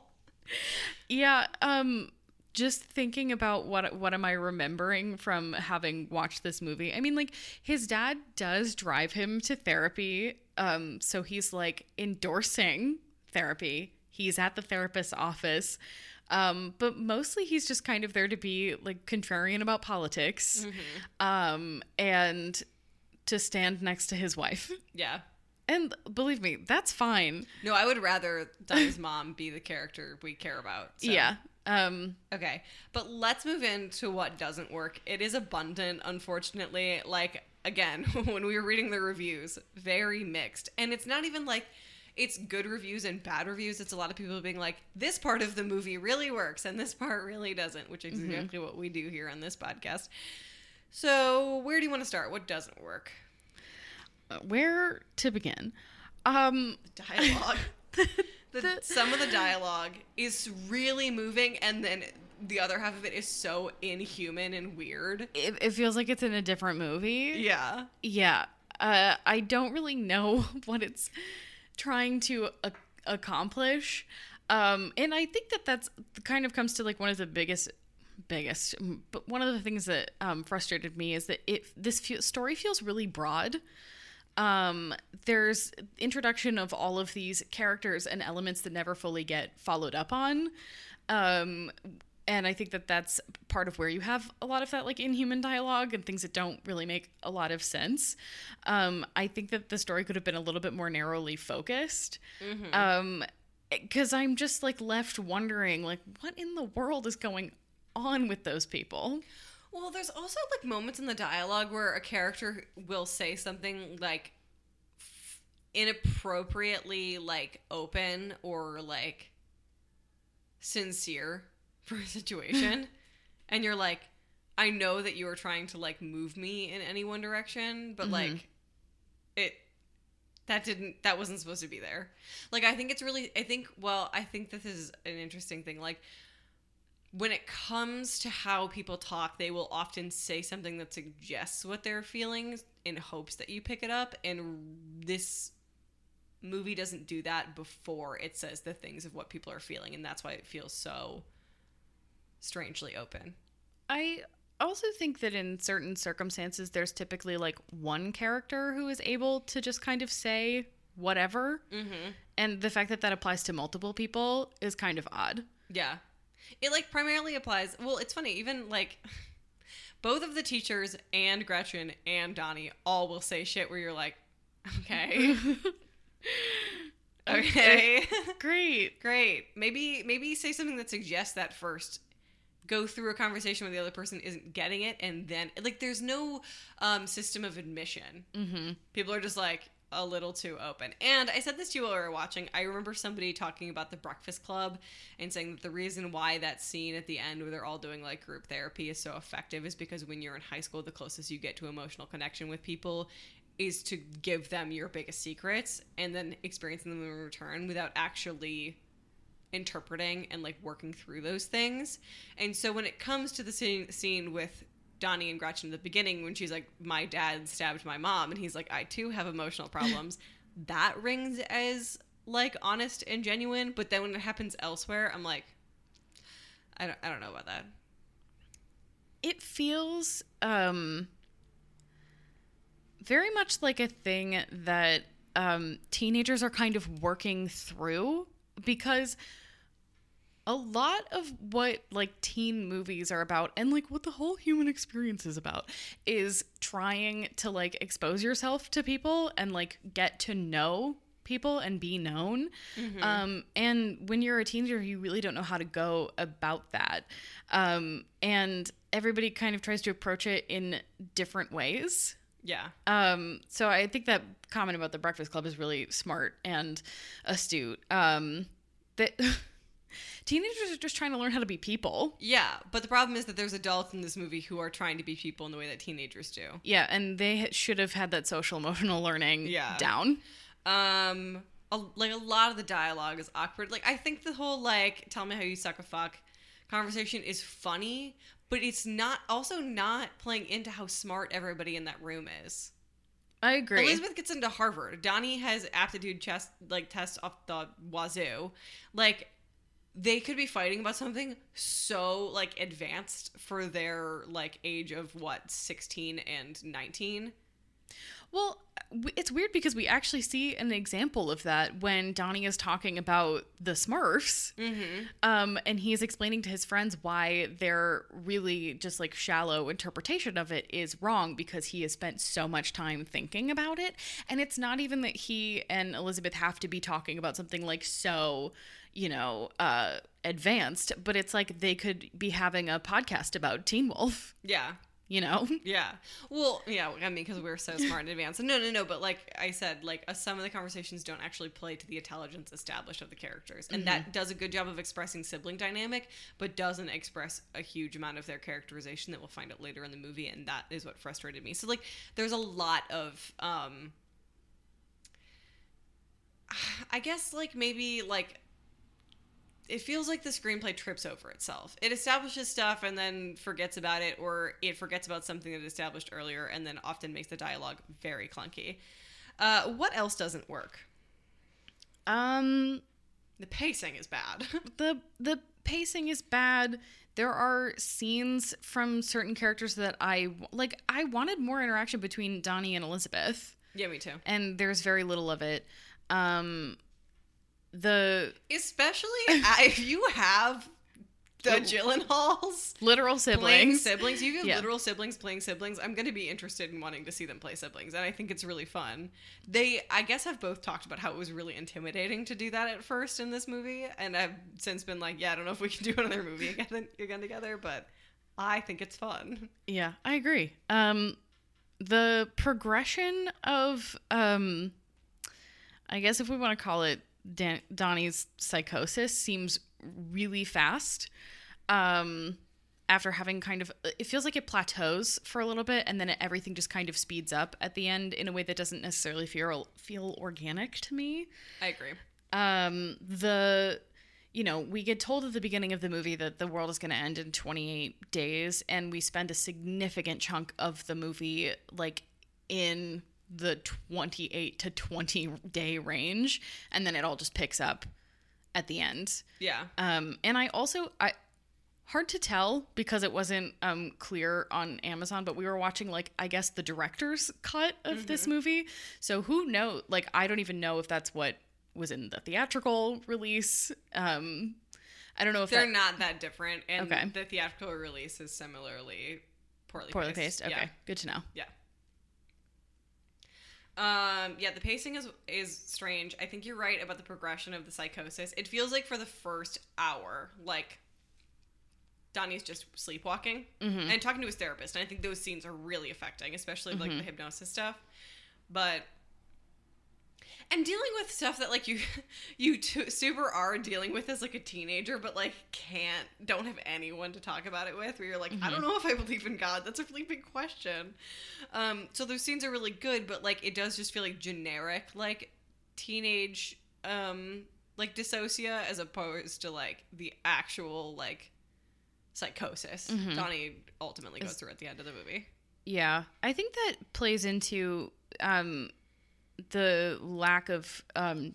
Yeah, um just thinking about what what am I remembering from having watched this movie. I mean like his dad does drive him to therapy. Um so he's like endorsing therapy. He's at the therapist's office. Um but mostly he's just kind of there to be like contrarian about politics. Um and to stand next to his wife. (laughs) yeah. And believe me, that's fine. No, I would rather Donnie's mom be the character we care about. so. Yeah. Um Okay, but let's move into what doesn't work. It is abundant, unfortunately. Like, again, (laughs) when we were reading the reviews, very mixed. And it's not even like it's good reviews and bad reviews. It's a lot of people being like, this part of the movie really works and this part really doesn't, which is exactly what we do here on this podcast. So, where do you want to start? What doesn't work? where to begin? Um Dialogue. (laughs) (laughs) the, some of the dialogue is really moving, and then the other half of it is so inhuman and weird. it, it feels like it's in a different movie. Yeah. Yeah. Uh, I don't really know (laughs) what it's trying to a- accomplish. Um, and I think that that's kind of comes to like one of the biggest, biggest, but one of the things that um, frustrated me is that it this fe- story feels really broad. Um, there's introduction of all of these characters and elements that never fully get followed up on. Um, and I think that that's part of where you have a lot of that like inhuman dialogue and things that don't really make a lot of sense. Um, I think that the story could have been a little bit more narrowly focused. Um, because I'm just like left wondering like what in the world is going on with those people. Well, there's also like moments in the dialogue where a character will say something like inappropriately like open or like sincere for a situation. (laughs) And you're like I know that you are trying to like move me in any one direction, but mm-hmm. like it that didn't that wasn't supposed to be there. Like I think it's really I think well, I think this is an interesting thing. Like when it comes to how people talk, they will often say something that suggests what they're feeling in hopes that you pick it up. And this movie doesn't do that before it says the things of what people are feeling. And that's why it feels so strangely open. I also think that in certain circumstances, there's typically like one character who is able to just kind of say whatever. Mm-hmm. And the fact that that applies to multiple people is kind of odd. Yeah. It like primarily applies. Well, it's funny, even like both of the teachers and Gretchen and Donnie all will say shit where you're like, okay. (laughs) okay. (laughs) Great. Great. Maybe maybe say something that suggests that first. Go through a conversation where the other person isn't getting it, and then like there's no um, system of admission. Mm-hmm. People are just like a little too open. And I said this to you while we were watching. I remember somebody talking about the Breakfast Club and saying that the reason why that scene at the end where they're all doing like group therapy is so effective is because when you're in high school, the closest you get to emotional connection with people is to give them your biggest secrets and then experiencing them in return without actually interpreting and like working through those things. And so when it comes to the scene, scene with Donnie and Gretchen at the beginning when she's like, My dad stabbed my mom, and he's like, I too have emotional problems, (laughs) that rings as like honest and genuine. But then when it happens elsewhere, I'm like, I don't, I don't know about that. It feels um very much like a thing that um, teenagers are kind of working through because a lot of what like teen movies are about and like what the whole human experience is about is trying to like expose yourself to people and like get to know people and be known um, and when you're a teenager you really don't know how to go about that um, and everybody kind of tries to approach it in different ways Yeah. um, so I think that comment about the Breakfast Club is really smart and astute. Um, that (laughs) teenagers are just trying to learn how to be people. Yeah, but the problem is that there's adults in this movie who are trying to be people in the way that teenagers do. Yeah, and they should have had that social emotional learning Yeah. down. Um, a, like a lot of the dialogue is awkward. Like I think the whole like "tell me how you suck a fuck" conversation is funny, but it's not also not playing into how smart everybody in that room is. I agree. Elizabeth gets into Harvard. Donnie has aptitude chest like tests off the wazoo. Like they could be fighting about something so like advanced for their like age of what 16 and 19 Well, it's weird because we actually see an example of that when Donnie is talking about the Smurfs. mm-hmm. Um, and he's explaining to his friends why their really just like shallow interpretation of it is wrong because he has spent so much time thinking about it. And it's not even that he and Elizabeth have to be talking about something like so, you know, uh, advanced, but it's like they could be having a podcast about Teen Wolf, yeah you know? (laughs) Yeah. Well, yeah, I mean, because we're so smart in advance. No, no, no. But like I said, like uh, some of the conversations don't actually play to the intelligence established of the characters. And that does a good job of expressing sibling dynamic, but doesn't express a huge amount of their characterization that we'll find out later in the movie. And that is what frustrated me. So, like, there's a lot of, um, (sighs) I guess, like, maybe, like, it feels like the screenplay trips over itself. It establishes stuff and then forgets about it, or it forgets about something that it established earlier and then often makes the dialogue very clunky. Uh, what else doesn't work? Um, The pacing is bad. (laughs) the the pacing is bad there are scenes from certain characters that i like i wanted more interaction between donnie and elizabeth yeah, me too. and there's very little of it um the Especially if you have the. Gyllenhaals literal siblings siblings. You have Yeah. literal siblings playing siblings. I'm going to be interested in wanting to see them play siblings, and I think it's really fun. They, I guess, have both talked about how it was really intimidating to do that at first in this movie, and I've since been like, yeah, I don't know if we can do another movie (laughs) again, again together, but I think it's fun. yeah i agree um the progression of um i guess if we want to call it Dan- donnie's psychosis seems really fast um after having kind of it feels like it plateaus for a little bit and then everything just kind of speeds up at the end in a way that doesn't necessarily feel feel organic to me I agree. um the you know we get told at the beginning of the movie that the world is going to end in 28 days and we spend a significant chunk of the movie like in the 28 to 20 day range and then it all just picks up at the end Yeah. um and i also i hard to tell because it wasn't um clear on amazon but we were watching like i guess the director's cut of this movie so who know like i don't even know if that's what was in the theatrical release um i don't know if They're that not that different, and Okay. the theatrical release is similarly poorly, poorly paced okay Yeah. good to know Yeah. Um, yeah, the pacing is is strange. I think you're right about the progression of the psychosis. It feels like for the first hour, like Donnie's just sleepwalking and talking to his therapist, and I think those scenes are really affecting, especially like the hypnosis stuff. But and dealing with stuff that like you (laughs) you t- super are dealing with as like a teenager but like can't don't have anyone to talk about it with where you're like i don't know if i believe in god. That's a really big question. Um so those scenes are really good but like it does just feel like generic like teenage um like dyssocia as opposed to like the actual like psychosis donnie ultimately goes through at the end of the movie. Yeah, I think that plays into um, the lack of um,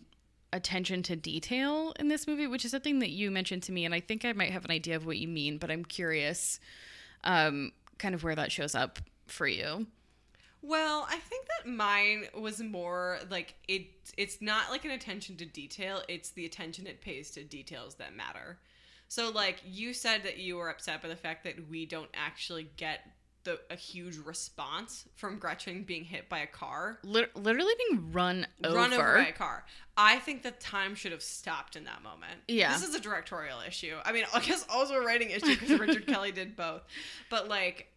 attention to detail in this movie, which is something that you mentioned to me, and I think I might have an idea of what you mean, but I'm curious, um, kind of where that shows up for you. Well, I think that mine was more like it. It's not like an attention to detail. It's the attention it pays to details that matter. So, like you said that you were upset by the fact that we don't actually get the a huge response from Gretchen being hit by a car, Lit- literally being run over. run over by a car. I think that time should have stopped in that moment. Yeah. this is a directorial issue. I mean, (laughs) I guess also a writing issue because Richard Kelly did both. But like,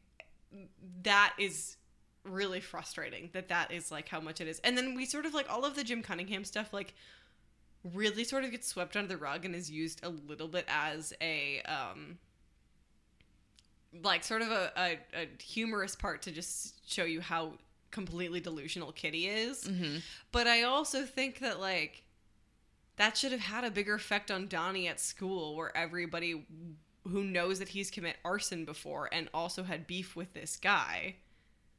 that is really frustrating. That that is like how much it is. And then we sort of like all of the Jim Cunningham stuff like really sort of gets swept under the rug and is used a little bit as a um like sort of a, a, a humorous part to just show you how completely delusional Kitty is. Mhm. But I also think that like that should have had a bigger effect on Donnie at school where everybody who knows that he's commit arson before and also had beef with this guy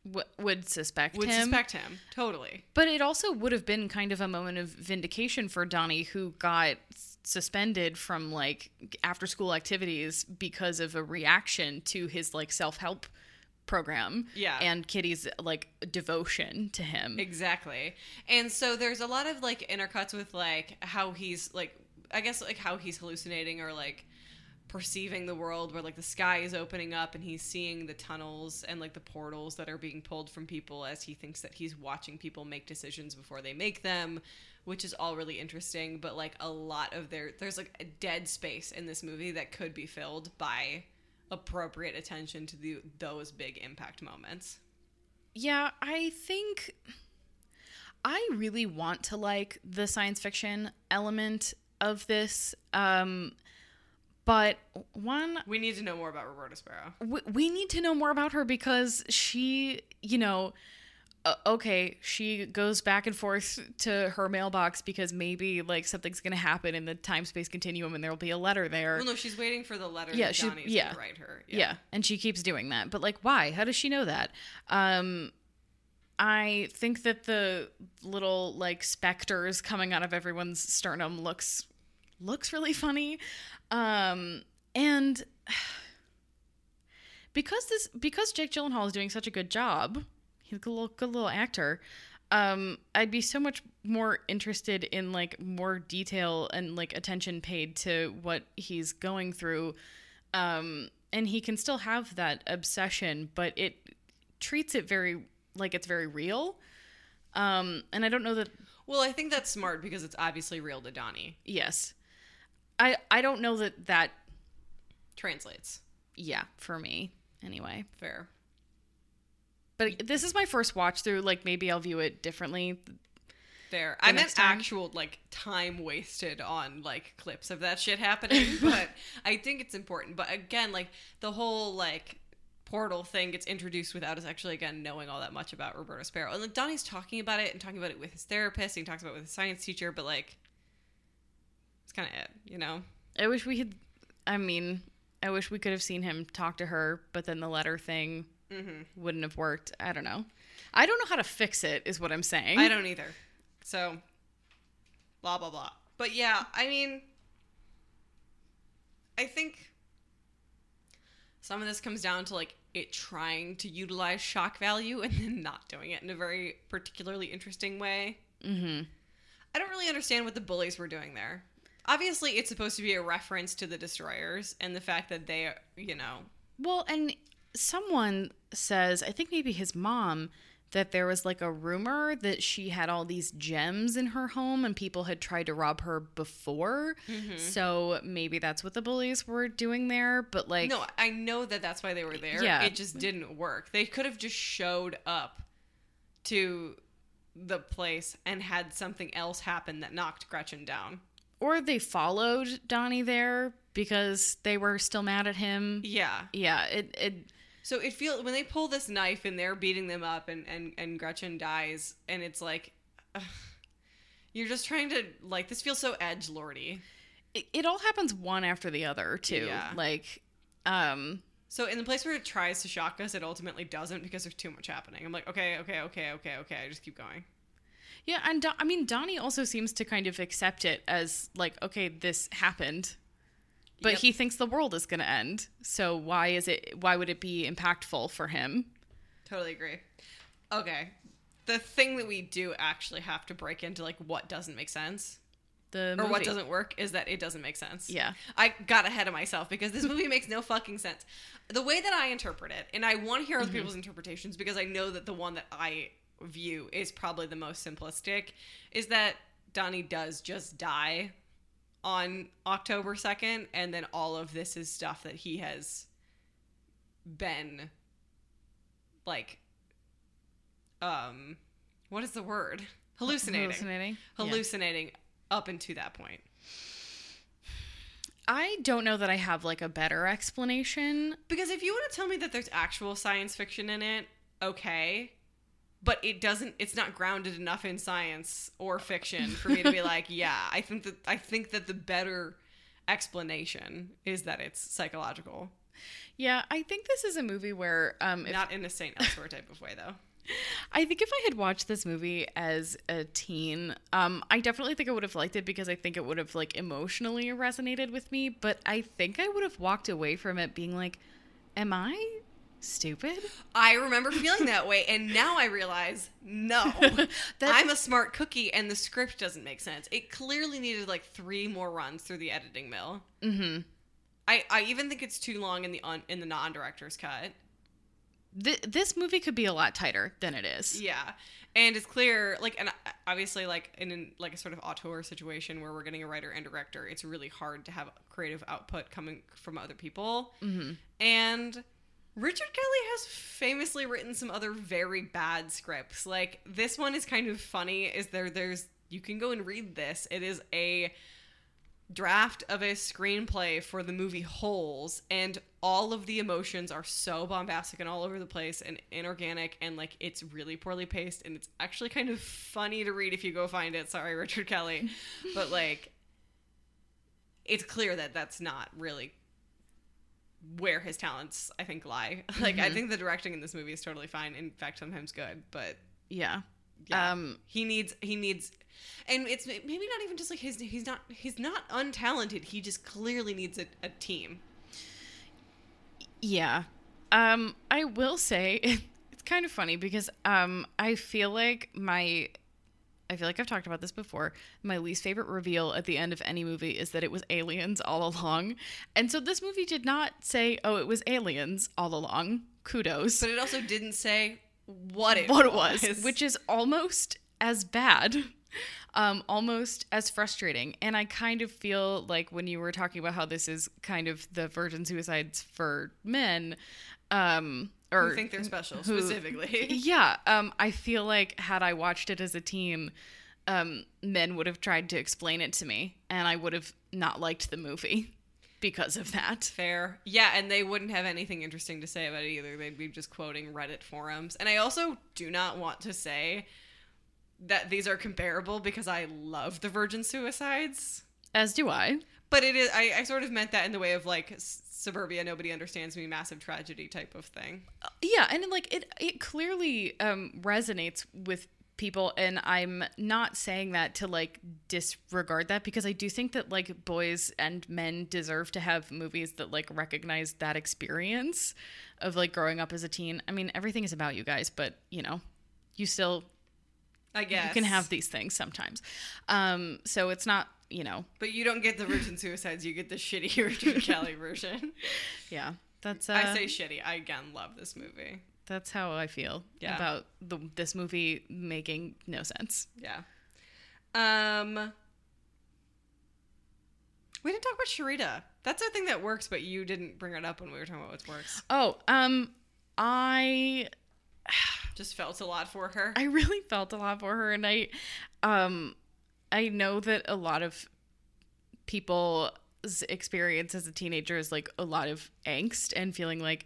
W- would suspect would him. suspect him. Totally. But it also would have been kind of a moment of vindication for Donnie, who got suspended from like after school activities because of a reaction to his like self help program. Yeah. And Kitty's like devotion to him. Exactly. And so there's a lot of like intercuts with like how he's like I guess like how he's hallucinating or like perceiving the world where like the sky is opening up and he's seeing the tunnels and like the portals that are being pulled from people as he thinks that he's watching people make decisions before they make them which is all really interesting but like a lot of there there's like a dead space in this movie that could be filled by appropriate attention to the those big impact moments Yeah, I think I really want to like the science fiction element of this. Um, but one, we need to know more about roberta sparrow we, we need to know more about her because she, you know, okay, she goes back and forth to her mailbox because maybe like something's gonna happen in the time space continuum and there'll be a letter there. Well, no, she's waiting for the letter Yeah, that she- Donnie's yeah. gonna write her. yeah. and she keeps doing that. But like, why? How does she know that? Um, I think that the little like specters coming out of everyone's sternum looks looks really funny, um, and (sighs) because this because Jake Gyllenhaal is doing such a good job, he's a little, good little actor. Um, I'd be so much more interested in like more detail and like attention paid to what he's going through. Um, and he can still have that obsession, but it treats it very like it's very real. Um, and I don't know that Well, I think that's smart because it's obviously real to Donnie. yes. I I don't know that that Translates. yeah, for me anyway. Fair. But this is my first watch through. Like maybe I'll view it differently. Fair. I meant time? actual like time wasted on like clips of that shit happening, (laughs) but I think it's important. But again, like the whole like portal thing gets introduced without us actually again knowing all that much about Roberta Sparrow. And like Donnie's talking about it and talking about it with his therapist, and he talks about it with his science teacher, but like it's kind of it, you know? I wish we had. I mean, I wish we could have seen him talk to her, but then the letter thing Mm-hmm. wouldn't have worked. I don't know. I don't know how to fix it. Is what I'm saying. I don't either. So, blah blah blah. But yeah, I mean, I think some of this comes down to like it trying to utilize shock value and then not doing it in a very particularly interesting way. Mm-hmm. I don't really understand what the bullies were doing there. Obviously, it's supposed to be a reference to the destroyers and the fact that they, you know, Well, and someone says, I think maybe his mom, that there was like a rumor that she had all these gems in her home and people had tried to rob her before. Mm-hmm. So maybe that's what the bullies were doing there. But like, no, I know that that's why they were there. Yeah. It just didn't work. They could have just showed up to the place and had something else happen that knocked Gretchen down. Or they followed Donnie there because they were still mad at him. Yeah. Yeah, it, it So it feels when they pull this knife and they're beating them up and and and Gretchen dies and it's like ugh, you're just trying to like this feels so edge lordy. it, it all happens one after the other too. Yeah. Like, um, So in the place where it tries to shock us, it ultimately doesn't because there's too much happening. I'm like, okay, okay, okay, okay, okay. I just keep going. Yeah, and Don- I mean Donnie also seems to kind of accept it as like, okay, this happened, but Yep. he thinks the world is going to end. So why is it? Why would it be impactful for him? Totally agree. Okay. The thing that we do actually have to break into like what doesn't make sense The or what doesn't work is that it doesn't make sense. Yeah. I got ahead of myself because this movie (laughs) makes no fucking sense. The way that I interpret it, and I want to hear other mm-hmm. people's interpretations because I know that the one that I view is probably the most simplistic, is that Donnie does just die on October 2nd, and then all of this is stuff that he has been like um what is the word? Hallucinating. Hallucinating. Yeah. Hallucinating up into that point. I don't know that I have like a better explanation. Because if you want to tell me that there's actual science fiction in it, okay. But it doesn't it's not grounded enough in science or fiction for me to be (laughs) like, yeah, I think that I think that the better explanation is that it's psychological. Yeah, I think this is a movie where um if, Not in a Saint Elsewhere type of way though. (laughs) I think if I had watched this movie as a teen, um, I definitely think I would have liked it because I think it would have like emotionally resonated with me. But I think I would have walked away from it being like, "Am I stupid?" I remember feeling that way, and now I realize no. (laughs) I'm a smart cookie, and the script doesn't make sense. It clearly needed like three more runs through the editing mill. Mm-hmm. I, I even think it's too long in the un, in the non director's cut. Th- this movie could be a lot tighter than it is. Yeah, and it's clear, like, and obviously, like in an, like a sort of auteur situation where we're getting a writer and director, it's really hard to have creative output coming from other people. Mm-hmm. And Richard Kelly has famously written some other very bad scripts. Like this one is kind of funny. Is there? There's you can go and read this. It is a draft of a screenplay for the movie Holes, and all of the emotions are so bombastic and all over the place and inorganic, and like it's really poorly paced, and it's actually kind of funny to read if you go find it. Sorry, Richard Kelly, (laughs) but like it's clear that that's not really where his talents I think lie. (laughs) Like I think the directing in this movie is totally fine. In fact, sometimes good, but Yeah. yeah. Um, he needs he needs and it's maybe not even just like his he's not he's not untalented. He just clearly needs a, a team. Yeah. Um, I will say (laughs) it's kind of funny because um, I feel like my I feel like I've talked about this before. My least favorite reveal at the end of any movie is that it was aliens all along. And so this movie did not say, "Oh, it was aliens all along." Kudos. But it also didn't say what it what it was, was, which is almost as bad, um, almost as frustrating. And I kind of feel like when you were talking about how this is kind of the virgin suicides for men, um, or who think they're special who- specifically. (laughs) yeah, um, I feel like had I watched it as a team, um, men would have tried to explain it to me, and I would have not liked the movie (laughs) because of that. Fair. Yeah, and they wouldn't have anything interesting to say about it either. They'd be just quoting Reddit forums. And I also do not want to say that these are comparable because I love the Virgin Suicides. As do I. But it is I, I sort of meant that in the way of like suburbia nobody understands me massive tragedy type of thing. yeah and like it it clearly um resonates with people and i'm not saying that to like disregard that because i do think that like boys and men deserve to have movies that like recognize that experience of like growing up as a teen. I mean everything is about you guys but you know you still I guess you can have these things sometimes. Um so it's not you know But you don't get the Virgin Suicides, you get the shitty Richard (laughs) Kelly version. (laughs) yeah that's uh, I say shitty. I again love this movie. that's how i feel Yeah. about the, this movie making no sense Yeah. Um We didn't talk about Cherita. That's a thing that works, but you didn't bring it up when we were talking about what works. Oh, um, I Just felt a lot for her. I really felt a lot for her, and I, um, I know that a lot of people's experience as a teenager is like a lot of angst and feeling like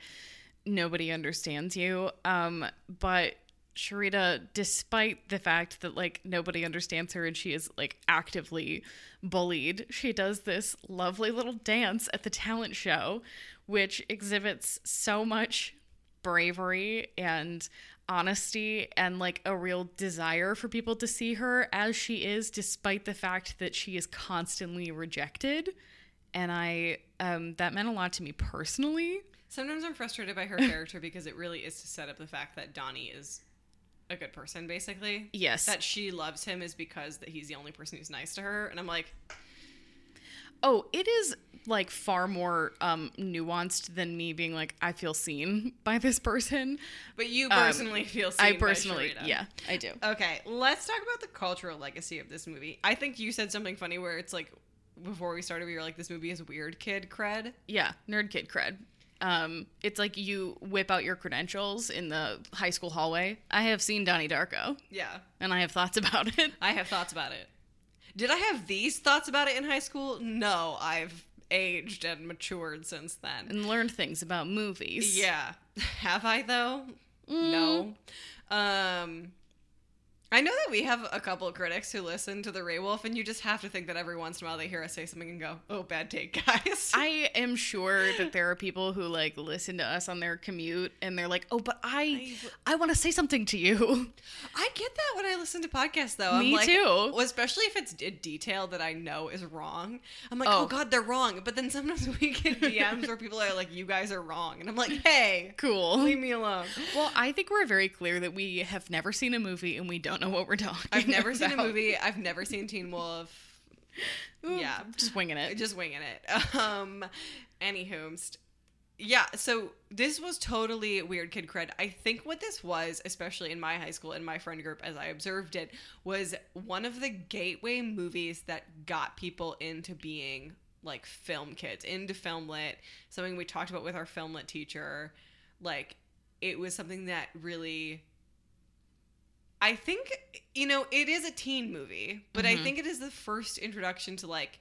nobody understands you. Um, but Cherita, despite the fact that like nobody understands her and she is like actively bullied, she does this lovely little dance at the talent show, which exhibits so much bravery and honesty and like a real desire for people to see her as she is despite the fact that she is constantly rejected and i um that meant a lot to me personally Sometimes I'm frustrated by her (laughs) character because it really is to set up the fact that Donnie is a good person, basically. Yes. That she loves him is because that he's the only person who's nice to her. And I'm like, Oh, it is like far more um nuanced than me being like I feel seen (laughs) by this person. but you Um, personally feel seen I personally, yeah, I do. Okay, let's talk about the cultural legacy of this movie. I think you said something funny where it's like before we started, we were like, "This movie is weird kid cred." Yeah, nerd kid cred. Um, it's like you whip out your credentials in the high school hallway. I have seen Donnie Darko, Yeah, and I have thoughts (laughs) about it. I have thoughts about it. Did I have these thoughts about it in high school? No, I've aged and matured since then. and learned things about movies. Yeah, (laughs) have I though? No. Um, I know that we have a couple of critics who listen to the Ray Wolf, and you just have to think that every once in a while they hear us say something and go, "Oh, bad take, (laughs) guys." I am sure that there are people who like listen to us on their commute and they're like, "Oh, but I I, want to say something to you." I get that when I listen to podcasts, though. Me I'm like, too. especially if it's a detail that I know is wrong. I'm like, oh. Oh. god, they're wrong. But then sometimes (laughs) we get (laughs) DMs where people are like, you guys are wrong, and I'm like, hey, Cool. leave me alone. Well, I think we're very clear that we have never seen a movie and we don't know what we're talking I've never seen a movie. I've never seen Teen Wolf. Ooh, Yeah. Just winging it. Just winging it. (laughs) Um, anywho, yeah. So this was totally weird kid cred. I think what this was, especially in my high school and my friend group, as I observed it, was one of the gateway movies that got people into being like film kids, into film lit. Something we talked about with our film lit teacher. Like it was something that really. I think you know it is a teen movie, but I Mhm. think it is the first introduction to like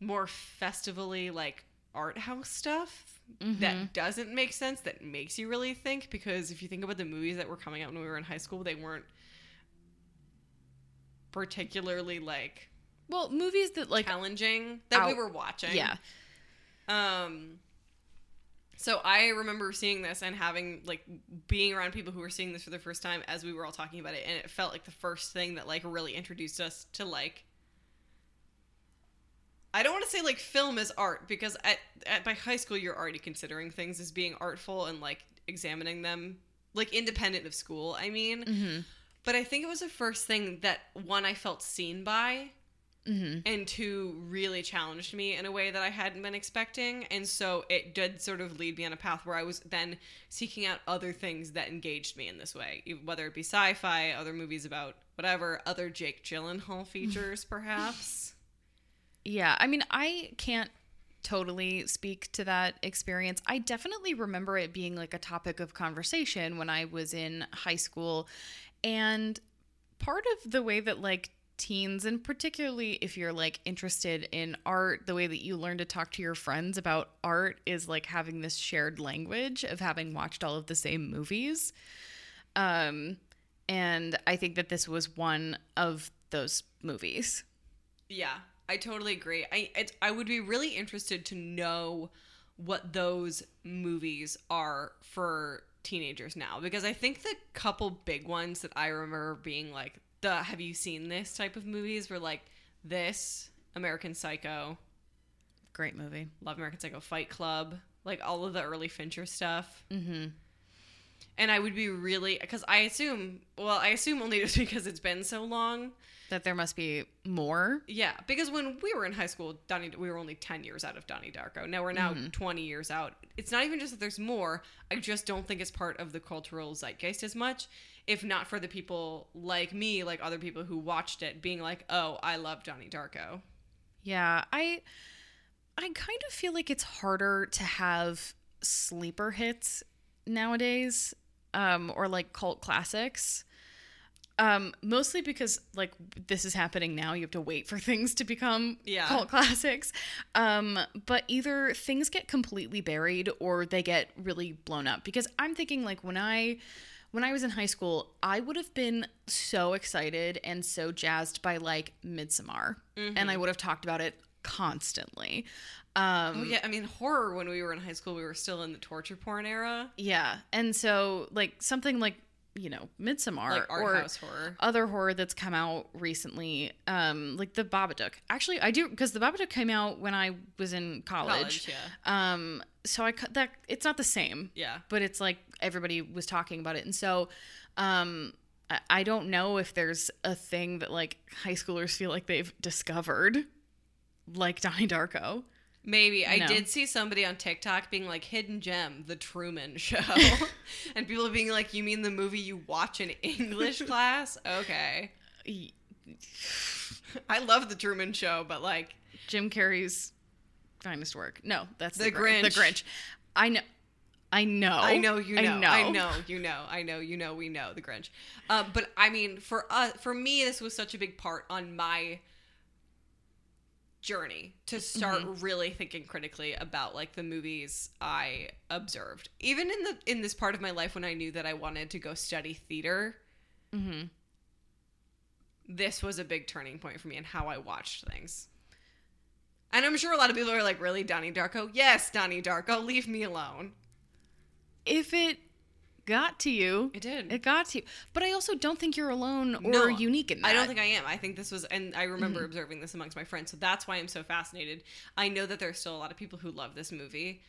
more festively like art house stuff Mhm. that doesn't make sense that makes you really think because if you think about the movies that were coming out when we were in high school they weren't particularly like well, movies that like challenging that we were watching yeah. um so I remember seeing this and having like being around people who were seeing this for the first time as we were all talking about it and it felt like the first thing that like really introduced us to like I don't want to say like film as art because at, at by high school you're already considering things as being artful and like examining them like independent of school. I mean, Mhm. but I think it was the first thing that one I felt seen by Mhm. and two really challenged me in a way that I hadn't been expecting. And so it did sort of lead me on a path where I was then seeking out other things that engaged me in this way, whether it be sci fi, other movies about whatever, other Jake Gyllenhaal (laughs) features, perhaps. Yeah, I mean, I can't totally speak to that experience. I definitely remember it being like a topic of conversation when I was in high school. And part of the way that like teens and particularly if you're like interested in art, the way that you learn to talk to your friends about art is like having this shared language of having watched all of the same movies. Um and I think that this was one of those movies. Yeah, I totally agree. I I would be really interested to know what those movies are for teenagers now because I think the couple big ones that I remember being like the have you seen this type of movies where like this American Psycho, Great movie. Love American Psycho, Fight Club, like all of the early Fincher stuff. Mhm. And I would be really because I assume well I assume only just (laughs) because it's been so long that there must be more. Yeah, because when we were in high school, Donnie, we were only ten years out of Donnie Darko. Now we're now Mm-hmm. twenty years out. It's not even just that there's more. I just don't think it's part of the cultural zeitgeist as much. If not for the people like me, like other people who watched it, being like, "Oh, I love Johnny Darko." Yeah, I I kind of feel like it's harder to have sleeper hits nowadays um or like cult classics. Um mostly because like this is happening now, you have to wait for (laughs) things to become Yeah. cult classics. Um but either things get completely buried or they get really blown up because I'm thinking like when I when I was in high school, I would have been so excited and so jazzed by like Midsommar, and I would have talked about it constantly. Um, Oh yeah, I mean horror. When we were in high school, we were still in the torture porn era. yeah, and so like something like you know, Midsommar like or horror. other horror that's come out recently, um, like the Babadook. Actually, I do because the Babadook came out when I was in college. College, yeah. Um, so I cu- that it's not the same, Yeah. but it's like everybody was talking about it, and so, um, I, I don't know if there's a thing that like high schoolers feel like they've discovered, like Donnie Darko. Maybe I No. did see somebody on TikTok being like "Hidden Gem: The Truman (laughs) Show," (laughs) and people being like, "You mean the movie you watch in English (laughs) class?" Okay, I love the Truman Show, but like, Jim Carrey's finest work. No, that's the, The Grinch. The Grinch. I know. I know. I know you know, I know. I know you know, I know you know, we know the Grinch. Um, but I mean, for us, for me, this was such a big part on my journey to start really thinking critically about like the movies I observed. Even in the in this part of my life when I knew that I wanted to go study theater, Mhm. this was a big turning point for me in how I watched things. And I'm sure a lot of people are like, "Really, Donnie Darko?" Yes, Donnie Darko. Leave me alone. If it got to you, It did. It got to you. But I also don't think you're alone or No, unique in that. I don't think I am. I think this was, and I remember observing this amongst my friends, so that's why I'm so fascinated. I know that there's still a lot of people who love this movie.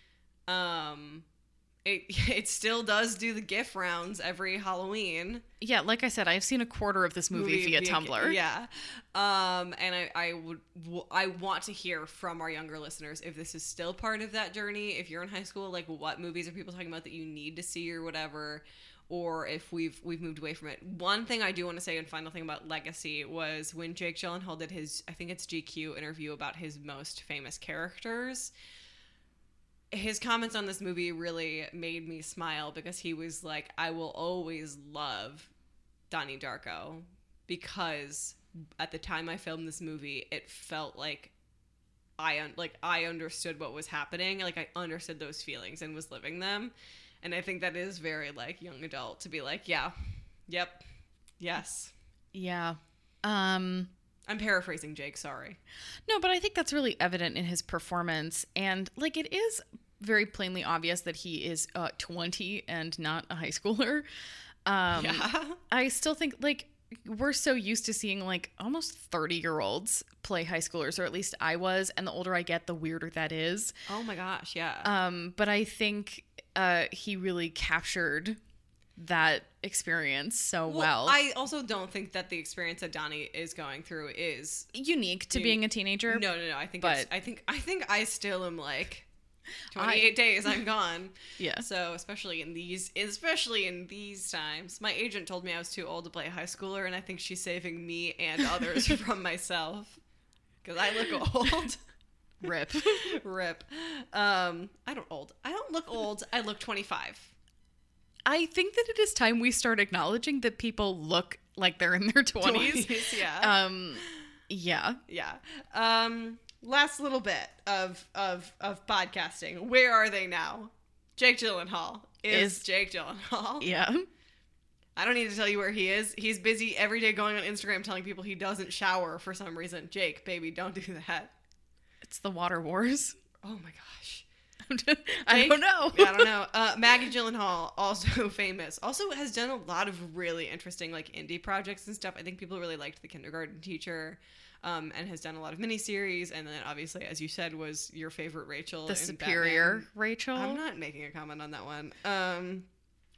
Um, it (laughs) it still does do the GIF rounds every Halloween. Yeah, like I said, I've seen a quarter of this movie, via, Tumblr. Yeah, um, and I I would w- I want to hear from our younger listeners if this is still part of that journey. If you're in high school, like what movies are people talking about that you need to see or whatever, or if we've we've moved away from it. One thing I do want to say, and final thing about Legacy was when Jake Gyllenhaal did his I think it's GQ interview about his most famous characters his comments on this movie really made me smile because he was like, I will always love Donnie Darko because at the time I filmed this movie, it felt like I un- like I understood what was happening, like I understood those feelings and was living them. And I think that is very like young adult to be like, yeah, yep, yes. Yeah. Um I'm paraphrasing Jake, sorry. no, but I think that's really evident in his performance and like it is very plainly obvious that he is uh 20 and not a high schooler. Um yeah. I still think like we're so used to seeing like almost 30 year olds play high schoolers or at least I was and the older I get the weirder that is. Oh my gosh, yeah. Um, but I think uh, he really captured that experience so well. I also don't think that the experience that Donnie is going through is Unique to Dude, being a teenager. no, no, no. I think but- I think I think I still am like 28 days I'm gone. (laughs) Yeah. So, especially in these especially in these times. My agent told me I was too old to play high schooler and I think she's saving me and (laughs) others from myself cuz I look old. (laughs) Rip. Rip. Um, I don't old. I don't look old. I look 25. I think that it is time we start acknowledging that people look like they're in their (laughs) 20s. 20s, yeah. Um, yeah. Yeah. Um last little bit of of of podcasting. Where are they now? Jake Gyllenhaal is, Is- Jake Gyllenhaal. Yeah. I don't need to tell you where he is. He's busy every day going on Instagram telling people he doesn't shower for some reason. Jake, baby, don't do that. It's the Water Wars. Oh my gosh. (laughs) I don't know. I don't know. (laughs) Uh, Maggie Gyllenhaal, also (laughs) famous, also has done a lot of really interesting like indie projects and stuff. I think people really liked The Kindergarten Teacher, um, and has done a lot of miniseries. And then obviously, as you said, was your favorite Rachel, the superior Batman. Rachel. I'm not making a comment on that one. Um,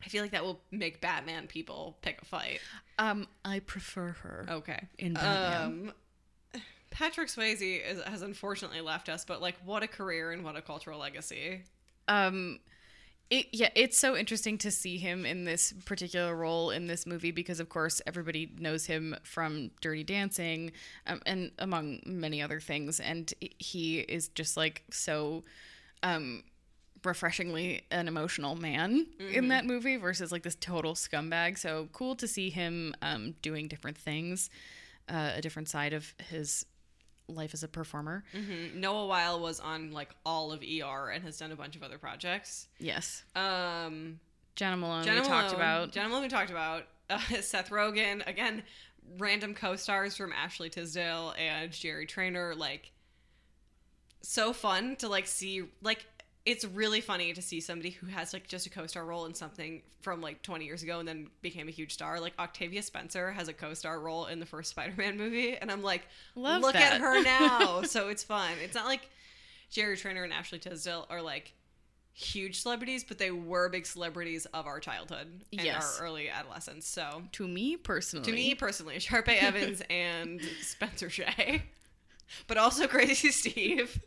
I feel like that will make Batman people pick a fight. um, I prefer her. Okay. In Batman. Um, Patrick Swayze is, has unfortunately left us, but like, what a career and what a cultural legacy. um it, yeah it's so interesting to see him in this particular role in this movie because of course everybody knows him from dirty dancing um, and among many other things and he is just like so um refreshingly an emotional man in that movie versus like this total scumbag so cool to see him um doing different things uh, a different side of his life as a performer Mhm. Noah Wyle was on like all of ER and has done a bunch of other projects. yes Um, Jena Malone Jena we talked Malone- about Jena Malone we talked about. Uh, (laughs) Seth Rogen again, random co-stars from Ashley Tisdale and Jerry Trainor. Like, so fun to like see. Like, it's really funny to see somebody who has like just a co-star role in something from like 20 years ago and then became a huge star. Like Octavia Spencer has a co-star role in the first Spider-Man movie, and I'm like, Love look that. at her (laughs) now. so it's fun. It's not like Jerry Trainor and Ashley Tisdale are like huge celebrities, but they were big celebrities of our childhood and Yes. our early adolescence. So To me personally, to me personally, Sharpay (laughs) Evans and Spencer Shay, (laughs) but also Crazy Steve.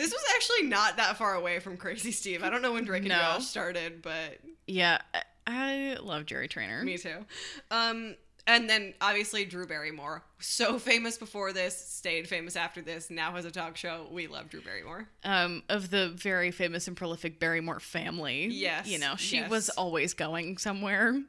This was actually not that far away from Crazy Steve. I don't know when Drake and No. Josh started, but yeah, I, love Jerry Trainor. me too. Um, and then obviously Drew Barrymore, so famous before this, stayed famous after this. Now has a talk show. We love Drew Barrymore. um, of the very famous and prolific Barrymore family. Yes, You know, she yes. was always going somewhere.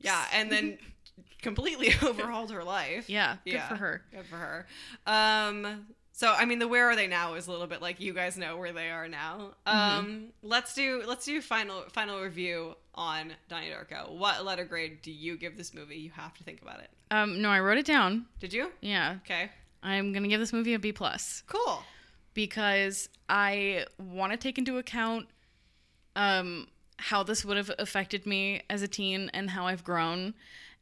Yeah, and then (laughs) completely (laughs) overhauled her life. Yeah, good for her. Good for her. Um, so I mean, the where are they now is a little bit like you guys know where they are now. Mm-hmm. Um, let's do let's do final final review on Donnie Darko. What letter grade do you give this movie? You have to think about it. Um, no, I wrote it down. Did you? Yeah, Okay. I'm gonna give this movie a B plus Cool. because I want to take into account um how this would have affected me as a teen and how I've grown,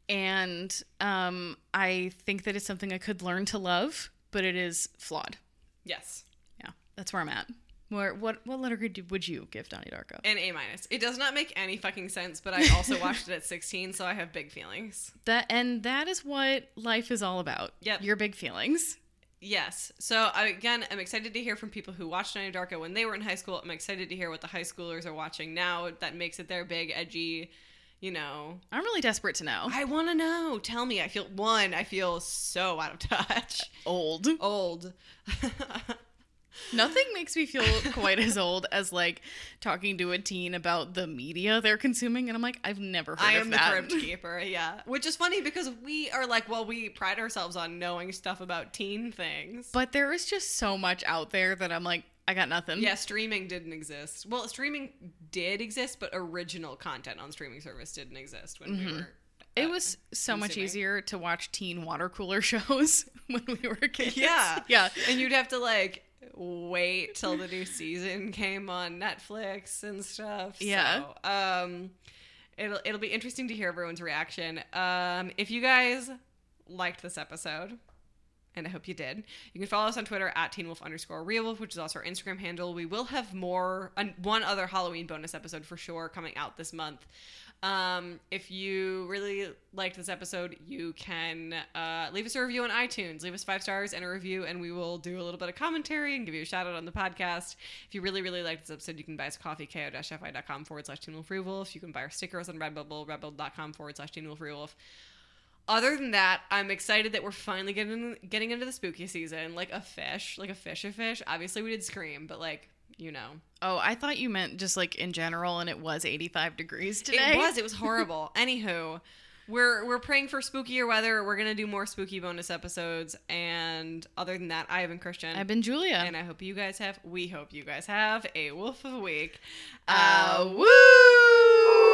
and um I think that it's something I could learn to love, but it is flawed. Yes. Yeah, that's where I'm at. Where what what letter grade would you give Donnie Darko? An A minus. It does not make any fucking sense, but I (laughs) also watched it at 16, so I have big feelings. That and that is what life is all about. Yep. Your big feelings. Yes. So I, again, I'm excited to hear from people who watched Donnie Darko when they were in high school. I'm excited to hear what the high schoolers are watching now. That makes it their big, edgy, you know. I'm really desperate to know. I want to know. Tell me. I feel one. I feel so out of touch. Old. Old. (laughs) Nothing makes me feel quite as old as like talking to a teen about the media they're consuming, and I'm like, I've never heard I of that. I am the crypt (laughs) keeper. Yeah. Which is funny because we are like, well, we pride ourselves on knowing stuff about teen things. But there is just so much out there that I'm like, I got nothing. Yeah, streaming didn't exist. Well, streaming did exist, but original content on streaming service didn't exist when we were. It uh, was so much easier to watch teen water cooler (laughs) shows (laughs) when we were kids. Yeah. Yeah. And you'd have to like wait till the new season came on Netflix and stuff. Yeah. So, um it'll it'll be interesting to hear everyone's reaction. Um if you guys liked this episode, and I hope you did. You can follow us on Twitter at TeenWolf underscore RealWolf, which is also our Instagram handle. We will have more, one other Halloween bonus episode for sure coming out this month. Um, if you really liked this episode, you can uh, leave us a review on iTunes. Leave us five stars and a review, and we will do a little bit of commentary and give you a shout out on the podcast. If you really, really liked this episode, you can buy us coffee, ko-fi.com forward slash Teen Wolf Free Wolf. You can buy our stickers on Redbubble, redbubble.com forward slash Teen Wolf Free Wolf other than that, I'm excited that we're finally getting getting into the spooky season. Like a fish, like a fish, a fish. Obviously, we did Scream, but like you know, Oh, I thought you meant just like in general, and it was 85 degrees today. it was it was (laughs) horrible. Anywho, we're we're praying for spookier weather. We're gonna do more spooky bonus episodes, and other than that, I have been Christian. I've been Julia. and I hope you guys have. We hope you guys have a wolf of a week. Uh, Uh, woo!